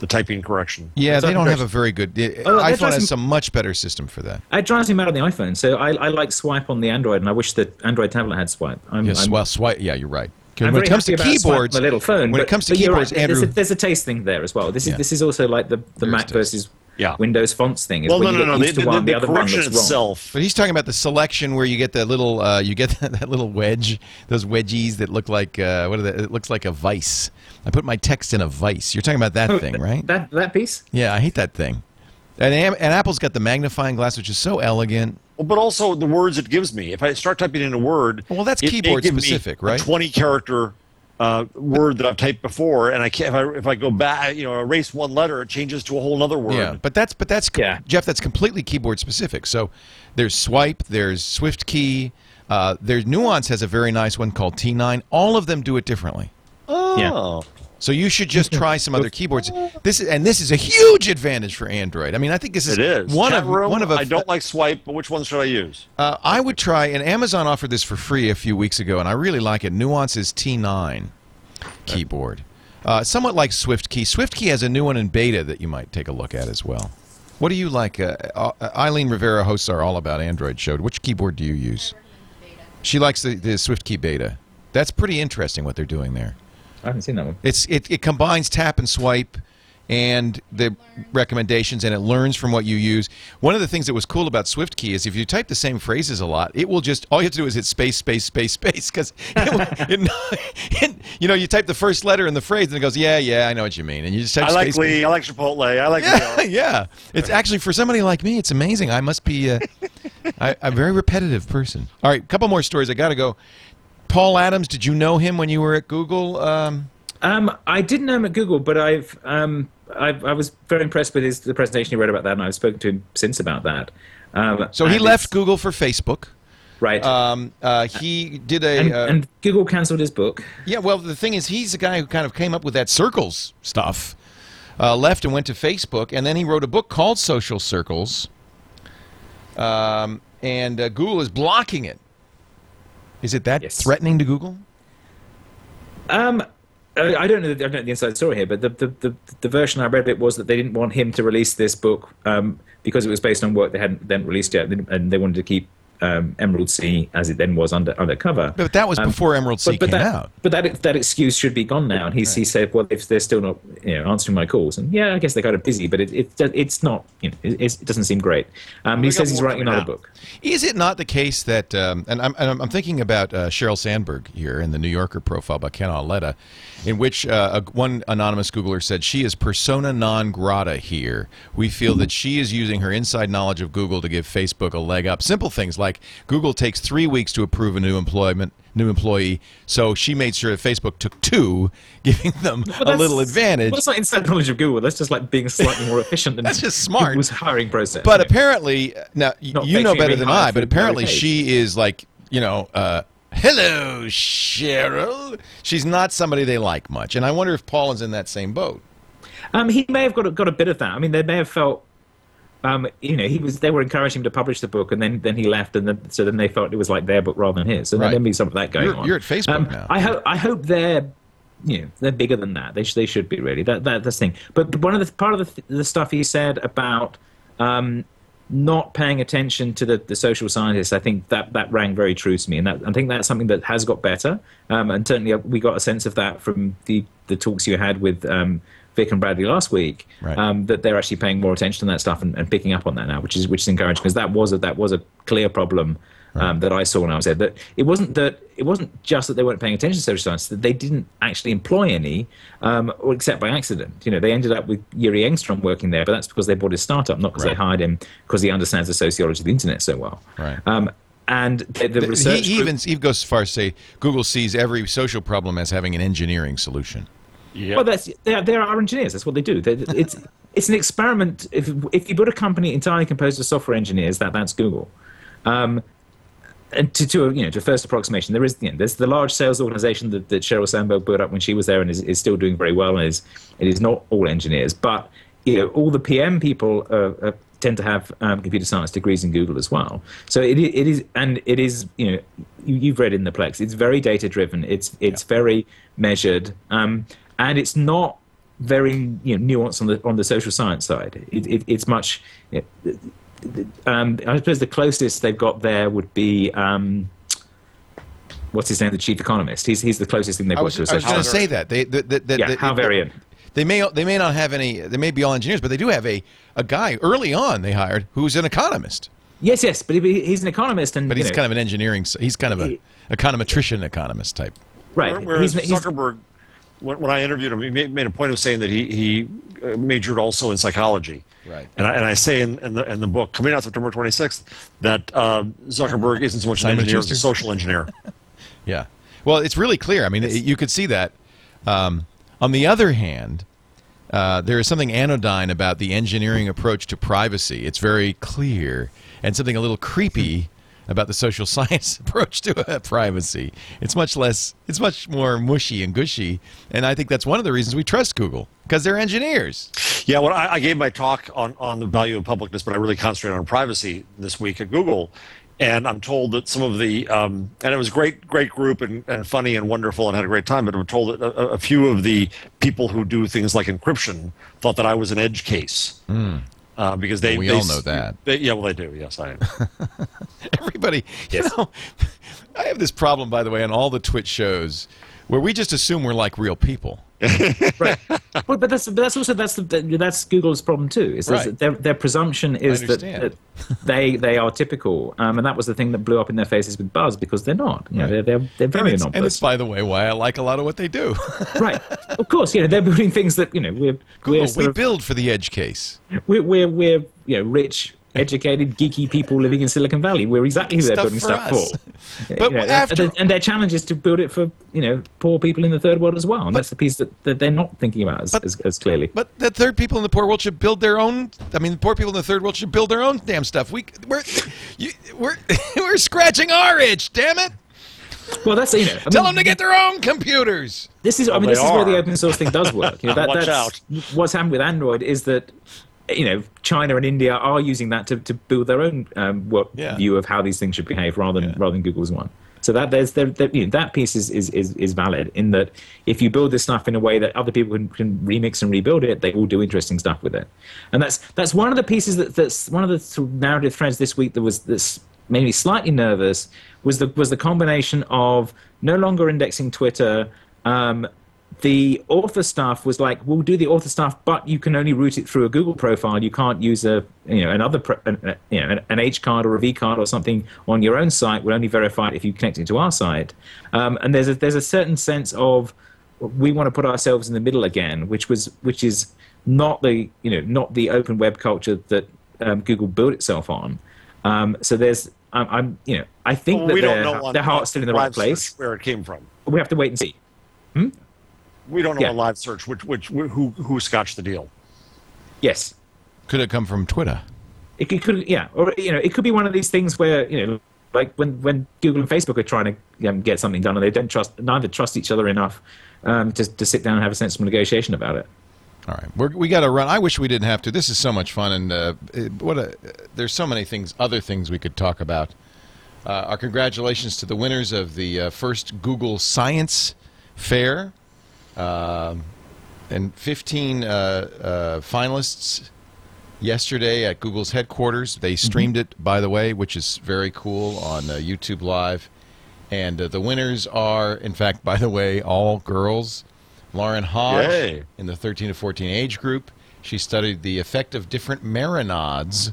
Speaker 4: the typing correction.
Speaker 1: yeah, they don't have a very good. Uh,
Speaker 5: Oh, that
Speaker 1: iPhone has
Speaker 5: me-
Speaker 1: some much better system for that.
Speaker 5: It drives me mad on the iPhone. So I, I like swipe on the Android, and I wish that Android tablet had swipe. I'm,
Speaker 1: Yes,
Speaker 5: I'm,
Speaker 1: well, swipe. Yeah, you're right.
Speaker 5: I'm
Speaker 1: when it comes to
Speaker 5: happy about swipe on
Speaker 1: keyboards,
Speaker 5: the little phone.
Speaker 1: when it comes to
Speaker 5: but
Speaker 1: keyboards,
Speaker 5: right,
Speaker 1: Andrew,
Speaker 5: there's a, there's a taste thing there as well. This is
Speaker 1: Yeah.
Speaker 5: this is also like the, the
Speaker 1: There is
Speaker 5: Mac
Speaker 1: taste.
Speaker 5: versus
Speaker 4: Yeah.
Speaker 5: Windows fonts thing. Is
Speaker 4: Well, no, no, no. The,
Speaker 5: used to
Speaker 4: the,
Speaker 5: one,
Speaker 4: the,
Speaker 5: the other one
Speaker 4: correction
Speaker 5: wrong.
Speaker 4: itself.
Speaker 1: But he's talking about the selection where you get the little, uh, you get [LAUGHS] that little wedge, those wedgies that look like uh, what are they? It looks like a vice. I put my text in a vice. You're talking about that
Speaker 5: Oh,
Speaker 1: thing,
Speaker 5: th-
Speaker 1: right?
Speaker 5: That that piece.
Speaker 1: yeah, I hate that thing. And, and Apple's got the magnifying glass, which is so elegant.
Speaker 4: Well, but also the words it gives me. If I start typing in a word,
Speaker 1: Well, that's
Speaker 4: it may
Speaker 1: keyboard
Speaker 4: give me
Speaker 1: specific,
Speaker 4: a
Speaker 1: right?
Speaker 4: Twenty character uh, word that I've typed before, and I can't. If I, if I go back, you know, erase one letter, it changes to a whole other word.
Speaker 1: Yeah, but that's but that's
Speaker 5: Yeah.
Speaker 1: Jeff. That's completely keyboard specific. So there's swipe, there's SwiftKey, uh, there's Nuance has a very nice one called T9. All of them do it differently.
Speaker 4: oh,
Speaker 1: So you should just [LAUGHS] try some other keyboards. This is, and this is a huge advantage for Android. I mean, I think this is,
Speaker 4: it is
Speaker 1: one
Speaker 4: Chat
Speaker 1: of
Speaker 4: room,
Speaker 1: one of a,
Speaker 4: I don't like swipe, but which one should I use?
Speaker 1: Uh, I would try, and Amazon offered this for free a few weeks ago, and I really like it. Nuance's T9 keyboard, uh, somewhat like SwiftKey. Swift Key has a new one in beta that you might take a look at as well. What do you like? Uh, uh, Eileen Rivera hosts our All About Android show. Which keyboard do you use? She likes the, the SwiftKey beta. That's pretty interesting what they're doing there.
Speaker 5: I haven't seen that one.
Speaker 1: It's it, it combines tap and swipe and the recommendations and it learns from what you use. One of the things that was cool about SwiftKey is if you type the same phrases a lot, it will just all you have to do is hit space space space [LAUGHS] space cuz it, [LAUGHS] it, you know you type the first letter in the phrase and it goes yeah yeah I know what you mean and you just type
Speaker 4: I like
Speaker 1: space,
Speaker 4: Lee. I like Chipotle. I like.
Speaker 1: yeah,
Speaker 4: Lee. [LAUGHS]
Speaker 1: yeah. It's actually for somebody like me, it's amazing. I must be uh, I, I'm a very repetitive person. All right, a couple more stories. I got to go. Paul Adams, did you know him when you were at Google? Um,
Speaker 5: Um, I didn't know him at Google, but I've, um, I've I was very impressed with his the presentation he wrote about that, and I've spoken to him since about that. Um,
Speaker 1: so he left Google for Facebook.
Speaker 5: right,
Speaker 1: Um, uh, he did a.
Speaker 5: and,
Speaker 1: uh,
Speaker 5: and Google cancelled his book.
Speaker 1: yeah, well, the thing is, he's the guy who kind of came up with that circles stuff. Uh, left and went to Facebook, and then he wrote a book called Social Circles. Um, and uh, Google is blocking it. Is it that
Speaker 5: Yes.
Speaker 1: threatening to Google?
Speaker 5: Um, I don't know. The, I don't know the inside story here, but the, the, the, the version I read of it was that they didn't want him to release this book um, because it was based on work they hadn't then released yet, and they wanted to keep um, Emerald Sea as it then was under undercover.
Speaker 1: But that was
Speaker 5: Um,
Speaker 1: before Emerald Sea
Speaker 5: but, but
Speaker 1: came
Speaker 5: that,
Speaker 1: out.
Speaker 5: But that that excuse should be gone now. And he, he said, well, if they're still not you know answering my calls, and yeah, I guess they're kind of busy, but it, it it's not you know it, it doesn't seem great. Um, he says he's writing another
Speaker 4: out.
Speaker 5: book.
Speaker 1: Is it not the case that, um, and I'm, and I'm I'm thinking about uh, Sheryl Sandberg here in the New Yorker profile by Ken Auletta, in which uh, a, one anonymous Googler said she is persona non grata here. We feel that she is using her inside knowledge of Google to give Facebook a leg up. Simple things like Google takes three weeks to approve a new employment new employee, so she made sure that Facebook took two, [LAUGHS] giving them
Speaker 5: Well,
Speaker 1: a little advantage.
Speaker 5: Well, that's not inside knowledge of Google. That's just like being slightly more [LAUGHS] efficient than
Speaker 1: That's just smart.
Speaker 5: Google's hiring process.
Speaker 1: But apparently, now
Speaker 5: Not
Speaker 1: you know better than I. But apparently, she is like you know, uh, hello, Cheryl. She's not somebody they like much, and I wonder if Paul is in that same boat.
Speaker 5: Um, he may have got a, got a bit of that. I mean, they may have felt, um, you know, he was they were encouraging him to publish the book, and then then he left, and then so then they felt it was like their book rather than his. So
Speaker 1: Right.
Speaker 5: there may be some of that going
Speaker 1: You're-
Speaker 5: on.
Speaker 1: you're at Facebook
Speaker 5: um,
Speaker 1: now.
Speaker 5: I hope I hope they're. You know, they're bigger than that. They sh- they should be really. That that that's the thing. But one of the part of the, th- the stuff he said about um, not paying attention to the, the social scientists, I think that, that rang very true to me, and that, I think that's something that has got better. Um, and certainly, we got a sense of that from the, the talks you had with um, Vic and Bradley last week.
Speaker 1: Right.
Speaker 5: Um, that they're actually paying more attention to that stuff and, and picking up on that now, which is which is encouraging because that was a that was a clear problem. Um, that I saw when I was there. That it wasn't that it wasn't just that they weren't paying attention to social science; that they didn't actually employ any, um, or except by accident. You know, they ended up with Jyri Engeström working there, but that's because they bought his startup, not because
Speaker 1: Right.
Speaker 5: they hired him because he understands the sociology of the internet so well.
Speaker 1: Right.
Speaker 5: Um, and the, the
Speaker 1: He,
Speaker 5: research
Speaker 1: he
Speaker 5: group-
Speaker 1: even he goes as far as to say Google sees every social problem as having an engineering solution.
Speaker 4: Yeah.
Speaker 5: Well, that's they're, they're engineers. That's what they do. They, it's [LAUGHS] it's an experiment. If if you put a company entirely composed of software engineers, that that's Google. Um, and to, to a, you know to a first approximation, there is you know, there's the large sales organization that, that Sheryl Sandberg built up when she was there and is, is still doing very well. And is it is not all engineers, but you know all the PM people uh, uh, tend to have um, computer science degrees in Google as well. So it, it is and it is you know you, you've read in the Plex. It's very data driven. It's it's very measured, um, and it's not very you know, nuanced on the on the social science side. It, it, it's much. You know, um, I suppose the closest they've got there would be um, what's his name, the chief economist. He's he's the closest thing they've
Speaker 1: I
Speaker 5: got
Speaker 1: was,
Speaker 5: to a
Speaker 1: I was
Speaker 5: social
Speaker 1: going to
Speaker 5: science.
Speaker 1: say that they, the, the, the,
Speaker 5: Yeah,
Speaker 1: the-
Speaker 5: Hal Varian.
Speaker 1: They may they may not have any. They may be all engineers, but they do have a a guy early on they hired who's an economist,
Speaker 5: Yes, yes, but he, he's an economist, and
Speaker 1: but he's
Speaker 5: know,
Speaker 1: kind of an engineering. He's kind of a
Speaker 5: He-
Speaker 1: econometrician economist type.
Speaker 5: right.
Speaker 4: Whereas
Speaker 5: He's, he's,
Speaker 4: Zuckerberg, when, when I interviewed him, he made, made a point of saying that he, he uh, majored also in psychology.
Speaker 1: Right.
Speaker 4: And I, and I say in, in, the, in the book, coming out September 26th, that uh, Zuckerberg isn't so much an engineer as a social engineer. [LAUGHS]
Speaker 1: Yeah. Well, it's really clear. I mean, it- you could see that. Um, on the other hand, uh, there is something anodyne about the engineering approach to privacy. It's very clear, and something a little creepy about the social [LAUGHS] science approach to uh, privacy. It's much less. It's much more mushy and gushy, and I think that's one of the reasons we trust Google because they're engineers.
Speaker 4: Yeah, well, I, I gave my talk on, on the value of publicness, but I really concentrated on privacy this week at Google. And I'm told that some of the, um, and it was a great, great group and, and funny and wonderful and had a great time, but I'm told that a, a few of the people who do things like encryption thought that I was an edge case. Uh, because they,
Speaker 1: We
Speaker 4: they
Speaker 1: all know that.
Speaker 4: They, yeah, well, they do. Yes, I am. [LAUGHS]
Speaker 1: Everybody, you know, [LAUGHS] I have this problem, by the way, on all the Twitch shows where we just assume we're like real people. [LAUGHS]
Speaker 5: right. Well, but that's but that's also that's the, that's Google's problem too. Is
Speaker 1: Right.
Speaker 5: their their presumption is that, that they they are typical, um, and that was the thing that blew up in their faces with Buzz because they're not. You know,
Speaker 1: Right.
Speaker 5: they're they're they're very
Speaker 1: it's, and it's, by the way, why I like a lot of what they do. [LAUGHS]
Speaker 5: right. Of course, you know they're building things that you know we're
Speaker 1: Google,
Speaker 5: we're,
Speaker 1: we
Speaker 5: of,
Speaker 1: build for the edge case.
Speaker 5: we're we're we're you know rich. Educated, geeky people living in Silicon Valley. We're exactly who they're
Speaker 1: Stuff
Speaker 5: building
Speaker 1: for
Speaker 5: stuff
Speaker 1: us.
Speaker 5: for. [LAUGHS]
Speaker 1: But
Speaker 5: You know,
Speaker 1: after-
Speaker 5: and, and their challenge is to build it for you know poor people in the third world as well, and that's the piece that, that they're not thinking about as,
Speaker 1: But-
Speaker 5: as, as clearly.
Speaker 1: But the third people in the poor world should build their own. I mean, the poor people in the third world should build their own damn stuff. We we're you, we're [LAUGHS] we're scratching our itch. Damn it!
Speaker 5: Well, that's you know. I
Speaker 1: Tell them to get their own computers.
Speaker 5: This is, I mean,
Speaker 4: they
Speaker 5: this is where the open source thing does work. [LAUGHS] You know, that,
Speaker 4: Watch
Speaker 5: that's
Speaker 4: out.
Speaker 5: what's happened with Android is that you know, China and India are using that to, to build their own um, what
Speaker 1: Yeah.
Speaker 5: view of how these things should behave, rather than
Speaker 1: Yeah.
Speaker 5: rather than Google's one. So that there's there, there, you know, that piece is, is, is, is valid in that if you build this stuff in a way that other people can, can remix and rebuild it, they all do interesting stuff with it. And that's that's one of the pieces that that's one of the narrative threads this week that was that's made me slightly nervous was the was the combination of no longer indexing Twitter. Um, the author stuff was like, we'll do the author stuff, but you can only route it through a Google profile. You can't use a, you know, another, pro- an, you know, an, hCard or a vCard or something on your own site. We'll only verify it if you connect it to our site. Um, and there's a, there's a certain sense of we want to put ourselves in the middle again, which was, which is not the, you know, not the open web culture that um, Google built itself on. Um, so there's, I'm, I'm, you know, I think
Speaker 4: Well,
Speaker 5: that
Speaker 4: we don't
Speaker 5: their, their heart's still in the right place.
Speaker 4: where it came from.
Speaker 5: We have to wait and see.
Speaker 4: We don't know
Speaker 5: Yeah.
Speaker 4: on live search which which who who scotched the deal.
Speaker 5: Yes.
Speaker 1: Could have come from Twitter.
Speaker 5: it could, could yeah or you know it could be one of these things where you know like when when google and facebook are trying to um, get something done and they don't trust neither trust each other enough um, to, to sit down and have a sensible negotiation about it
Speaker 1: All right, We're, we got to run. I wish we didn't have to. This is so much fun, and uh, what a there's so many things, other things we could talk about. Uh, our congratulations to the winners of the uh, first Google Science Fair, and 15 uh, uh, finalists yesterday at Google's headquarters. They streamed it, by the way, which is very cool on uh, YouTube Live. And uh, the winners are, in fact, by the way, all girls. Lauren Hodge
Speaker 4: Yay.
Speaker 1: in the 13 to 14 age group. She studied the effect of different marinades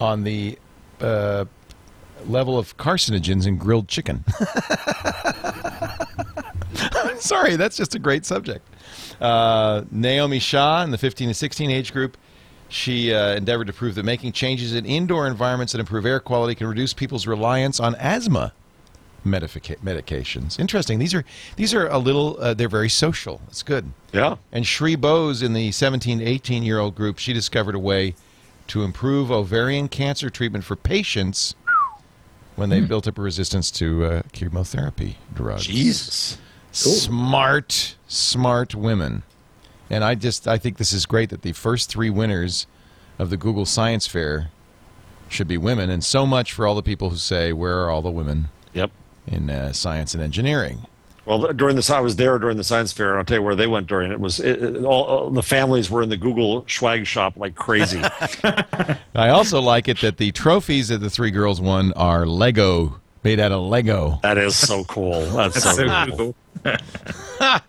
Speaker 1: on the uh, level of carcinogens in grilled chicken. [LAUGHS] Sorry, that's just a great subject. Uh, Naomi Shah in the 15 to 16 age group. She uh, endeavored to prove that making changes in indoor environments that improve air quality can reduce people's reliance on asthma medications. Interesting. These are these are a little. Uh, they're very social. It's good.
Speaker 4: Yeah.
Speaker 1: And Shree Bose in the 17 to 18 year old group, she discovered a way to improve ovarian cancer treatment for patients when they built up a resistance to uh, chemotherapy drugs.
Speaker 4: Jesus.
Speaker 1: Smart, smart women. And I just I think this is great that the first three winners of the Google Science Fair should be women, and so much for all the people who say, "Where are all the women
Speaker 4: Yep.
Speaker 1: in uh, science and engineering?"
Speaker 4: Well, during this, I was there during the science fair, and I'll tell you where they went during it. Was it, it- all, all the families were in the Google swag shop like crazy? [LAUGHS]
Speaker 1: I also like it that the trophies that the three girls won are Lego, made out of Lego.
Speaker 4: that is so cool. [LAUGHS] That's, so,
Speaker 5: so
Speaker 4: cool.
Speaker 5: cool. [LAUGHS]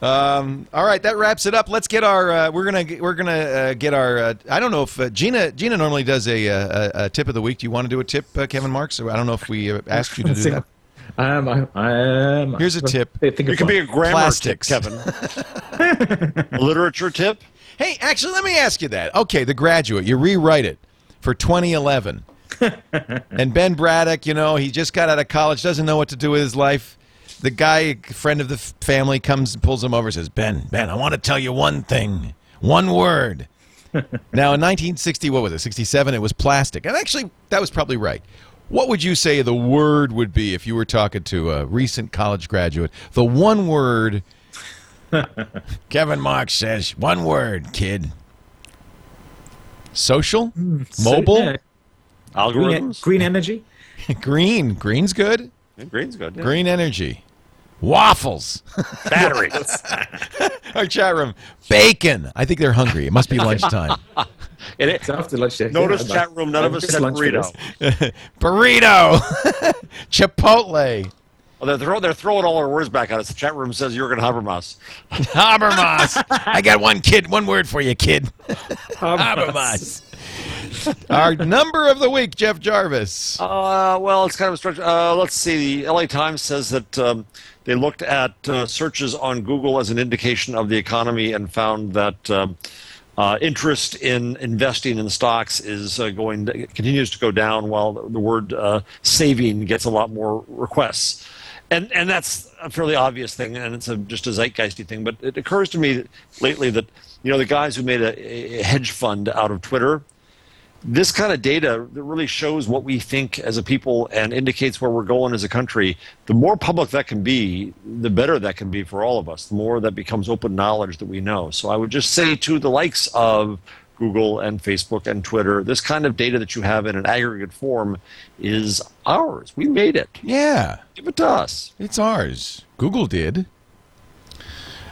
Speaker 1: All right, that wraps it up. Let's get our. Uh, we're gonna we're gonna uh, get our. Uh, I don't know if uh, Gina Gina normally does a, uh, a, a tip of the week. Do you want to do a tip, uh, Kevin Marks? I don't know if we uh, asked you to do that.
Speaker 5: I, um,
Speaker 1: Here's a tip.
Speaker 4: It could be a grammar
Speaker 1: Plastics.
Speaker 4: tip, Kevin. a [LAUGHS] literature tip.
Speaker 1: Hey, actually, let me ask you that. Okay, The Graduate. You rewrite it for 2011, [LAUGHS] and Ben Braddock. You know, he just got out of college, doesn't know what to do with his life. The guy, friend of the family, comes and pulls him over, and says, "Ben, Ben, I want to tell you one thing, one word." [LAUGHS] now, in 1960, what was it? 67. It was plastic, and actually, that was probably right. What would you say the word would be if you were talking to a recent college graduate? The one word. [LAUGHS] Kevin Marks says, one word, kid. Social?
Speaker 5: Hmm,
Speaker 1: Mobile?
Speaker 5: yeah, green,
Speaker 4: Algorithms.
Speaker 5: green energy. [LAUGHS]
Speaker 1: Green. Green's good.
Speaker 4: Yeah, Green's good. yeah.
Speaker 1: Green energy. Waffles.
Speaker 4: batteries. [LAUGHS]
Speaker 1: Our chat room. Bacon. I think they're hungry. It must be lunchtime.
Speaker 4: And it-
Speaker 5: It's after lunch. yeah,
Speaker 4: notice
Speaker 5: yeah,
Speaker 4: chat room. None of us said [LAUGHS] burrito.
Speaker 1: Burrito. [LAUGHS] Chipotle.
Speaker 4: Well, they're, throw, they're throwing all our words back at us. The chat room says Jurgen Habermas.
Speaker 1: Habermas. [LAUGHS] I got one kid, one word for you, kid. Habermas. Our number of the week, Jeff Jarvis.
Speaker 4: Uh, well, it's kind of a structure. Uh, let's see. The LA Times says that um, they looked at uh, searches on Google as an indication of the economy and found that um, uh, interest in investing in stocks is uh, going to, continues to go down, while the, word uh, saving gets a lot more requests. And and that's a fairly obvious thing, and it's a, just a zeitgeisty thing. But it occurs to me lately that you know the guys who made a, a hedge fund out of Twitter this kind of data that really shows what we think as a people and indicates where we're going as a country, the more public that can be, the better that can be for all of us. The more that becomes open knowledge that we know. So I would just say to the likes of Google and Facebook and Twitter, this kind of data that you have in an aggregate form is ours. We made it.
Speaker 1: Yeah,
Speaker 4: Give it to us.
Speaker 1: it's ours. Google did.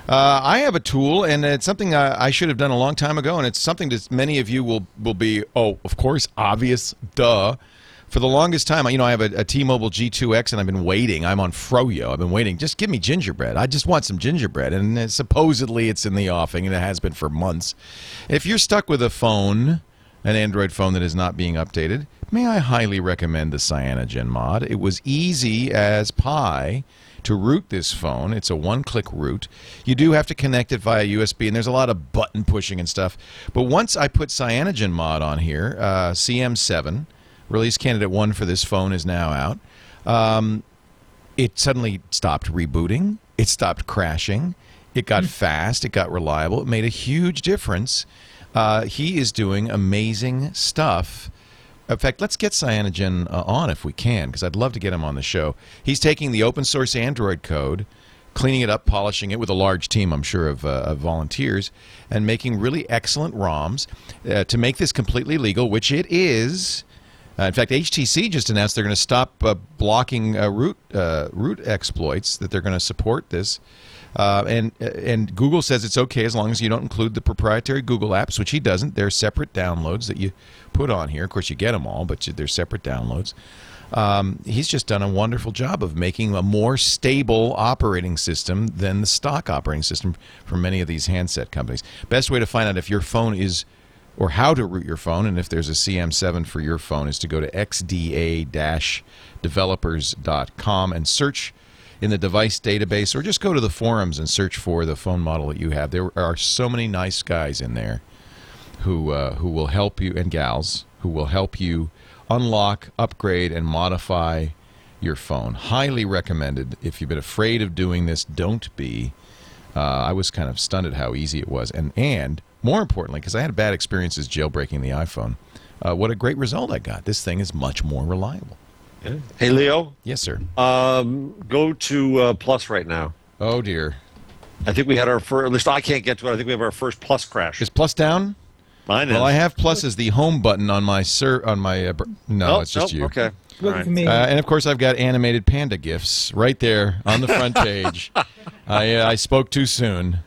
Speaker 1: Uh, I have a tool, and it's something I, I should have done a long time ago, and it's something that many of you will will be. Oh, of course, obvious, duh. For the longest time, you know, I have a, a T-Mobile G2X, and I've been waiting. I'm on Froyo. I've been waiting. Just give me gingerbread. I just want some gingerbread, and supposedly it's in the offing, and it has been for months. If you're stuck with a phone, an Android phone that is not being updated, may I highly recommend the CyanogenMod. It was easy as pie to root this phone. It's a one-click root. You do have to connect it via USB, and there's a lot of button pushing and stuff. But once I put CyanogenMod on here, uh, CM7, release candidate one for this phone is now out. Um, it suddenly stopped rebooting. It stopped crashing. It got fast. It got reliable. It made a huge difference. Uh, he is doing amazing stuff. In fact, let's get Cyanogen uh, on if we can, because I'd love to get him on the show. He's taking the open source Android code, cleaning it up, polishing it with a large team, I'm sure, of, uh, of volunteers, and making really excellent ROMs uh, to make this completely legal, which it is. Uh, in fact, HTC just announced they're going to stop uh, blocking uh, root root exploits. That they're going to support this, uh, and and Google says it's okay as long as you don't include the proprietary Google apps, which he doesn't. They're separate downloads that you put on here. Of course, you get them all, but they're separate downloads. Um, he's just done a wonderful job of making a more stable operating system than the stock operating system for many of these handset companies. Best way to find out if your phone is or how to root your phone and if there's a CM7 for your phone is to go to xda-developers.com and search in the device database or just go to the forums and search for the phone model that you have. There are so many nice guys in there who uh, who will help you and gals who will help you unlock, upgrade and modify your phone. Highly recommended. If you've been afraid of doing this, don't be. Uh, I was kind of stunned at how easy it was, and and more importantly, because I had bad experiences jailbreaking the iPhone, uh, what a great result I got. This thing is much more reliable.
Speaker 4: Hey, Leo,
Speaker 1: Yes, sir.
Speaker 4: um, go to uh, Plus right now.
Speaker 1: Oh dear,
Speaker 4: I think we had our first, at least I can't get to it. I think we have our first Plus crash.
Speaker 1: is Plus down?
Speaker 4: Mine is.
Speaker 1: Well, I have Plus as the home button on my sir on my. Uh, br- no,
Speaker 4: Oh,
Speaker 1: it's just
Speaker 4: nope,
Speaker 1: you.
Speaker 4: Okay.
Speaker 5: Look
Speaker 4: All
Speaker 5: at
Speaker 4: right.
Speaker 1: Uh, and of course, I've got animated panda gifs right there on the front [LAUGHS] page. I, uh, I spoke too soon.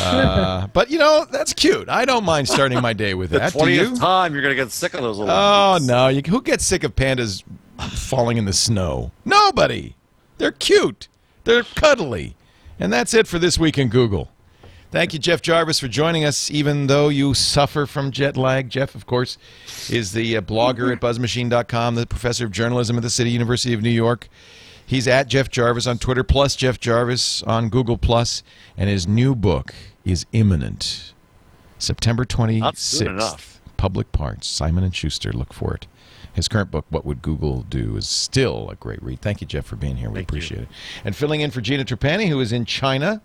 Speaker 1: Uh, [LAUGHS] but, you know, that's cute. I don't mind starting my day with
Speaker 4: The
Speaker 1: that. Do you?
Speaker 4: twentieth time, you're gonna get sick of those little.
Speaker 1: Oh, no. You, who gets sick of pandas falling in the snow? Nobody. They're cute, they're cuddly. And that's it for this week in Google. Thank you, Jeff Jarvis, for joining us, even though you suffer from jet lag. Jeff, of course, is the uh, blogger at buzzmachine.com, the professor of journalism at the City University of New York. He's at Jeff Jarvis on Twitter, plus Jeff Jarvis on Google, Plus, and his new book is imminent. September 26th. Public Parts, Simon and Schuster. Look for it. His current book, What Would Google Do, is still a great read. Thank you, Jeff, for being here. We
Speaker 4: Thank you.
Speaker 1: appreciate it. And filling in for Gina Trapani, who is in China,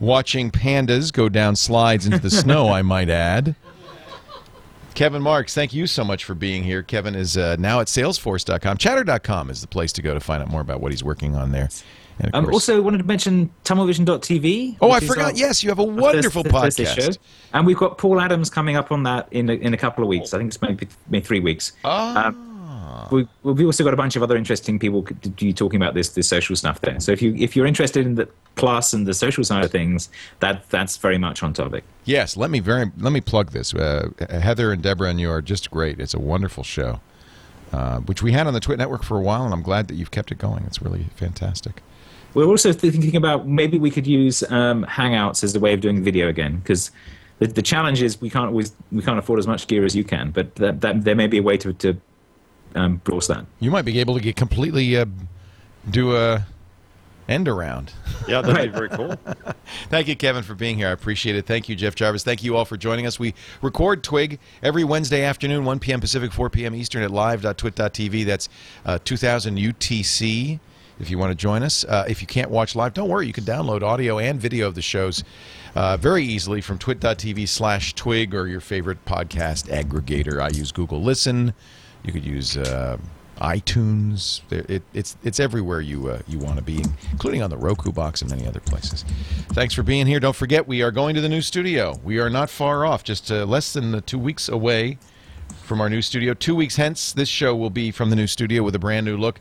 Speaker 1: watching pandas go down slides into the snow, I [LAUGHS] might add. Kevin Marks, thank you so much for being here. Kevin is uh, now at salesforce.com. Chatter.com is the place to go to find out more about what he's working on there. And of
Speaker 5: Um, also, wanted to mention TummelVision.tv.
Speaker 1: oh, I forgot. Yes, you have a wonderful
Speaker 5: Thursday
Speaker 1: podcast.
Speaker 5: And we've got Paul Adams coming up on that in a, in a couple of weeks. I think it's maybe, maybe three weeks.
Speaker 1: Ah.
Speaker 5: We, we've also got a bunch of other interesting people talking about this this social stuff there. So if you if you're interested in the class and the social side of things, that that's very much on topic.
Speaker 1: Yes, let me very let me plug this. Uh, Heather and Deborah and you are just great. It's a wonderful show, uh, which we had on the Twit Network for a while, and I'm glad that you've kept it going. It's really fantastic.
Speaker 5: We're also thinking about maybe we could use um, Hangouts as a way of doing video again because. The, the challenge is we can't always we can't afford as much gear as you can, but that, that there may be a way to, to um, browse that.
Speaker 1: You might be able to get completely uh, do a end around.
Speaker 4: Yeah, that'd be very cool. [LAUGHS]
Speaker 1: Thank you, Kevin, for being here. I appreciate it. Thank you, Jeff Jarvis. Thank you all for joining us. We record Twig every Wednesday afternoon, 1 p.m. Pacific, 4 p.m. Eastern at live.twit.tv. That's uh, 2000 UTC. If you want to join us, uh, if you can't watch live, don't worry. You can download audio and video of the shows uh, very easily from twit.tv slash twig or your favorite podcast aggregator. I use Google Listen. You could use uh, iTunes. It, it's it's everywhere you uh, you want to be, including on the Roku box and many other places. Thanks for being here. Don't forget, we are going to the new studio. We are not far off, just uh, less than uh, two weeks away from our new studio. Two weeks hence, this show will be from the new studio with a brand new look.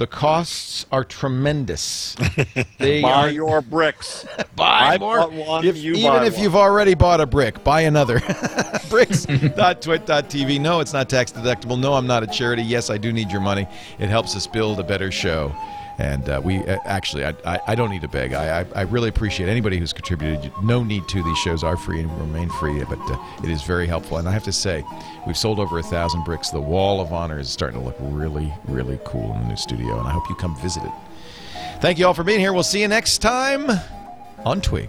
Speaker 1: The costs are tremendous. [LAUGHS] They
Speaker 4: Buy
Speaker 1: are
Speaker 4: your bricks. [LAUGHS]
Speaker 1: buy
Speaker 4: I
Speaker 1: more.
Speaker 4: one,
Speaker 1: If-
Speaker 4: you
Speaker 1: even
Speaker 4: buy
Speaker 1: if
Speaker 4: one.
Speaker 1: you've already bought a brick, buy another. [LAUGHS] Bricks.twit.tv. No, it's not tax deductible. No, I'm not a charity. Yes, I do need your money. It helps us build a better show. And uh, we uh, actually, I, I, I don't need to beg. I, I, I really appreciate anybody who's contributed. No need to. These shows are free and remain free, but uh, it is very helpful. And I have to say, we've sold over a thousand bricks. The Wall of Honor is starting to look really, really cool in the new studio, and I hope you come visit it. Thank you all for being here. We'll see you next time on Twig.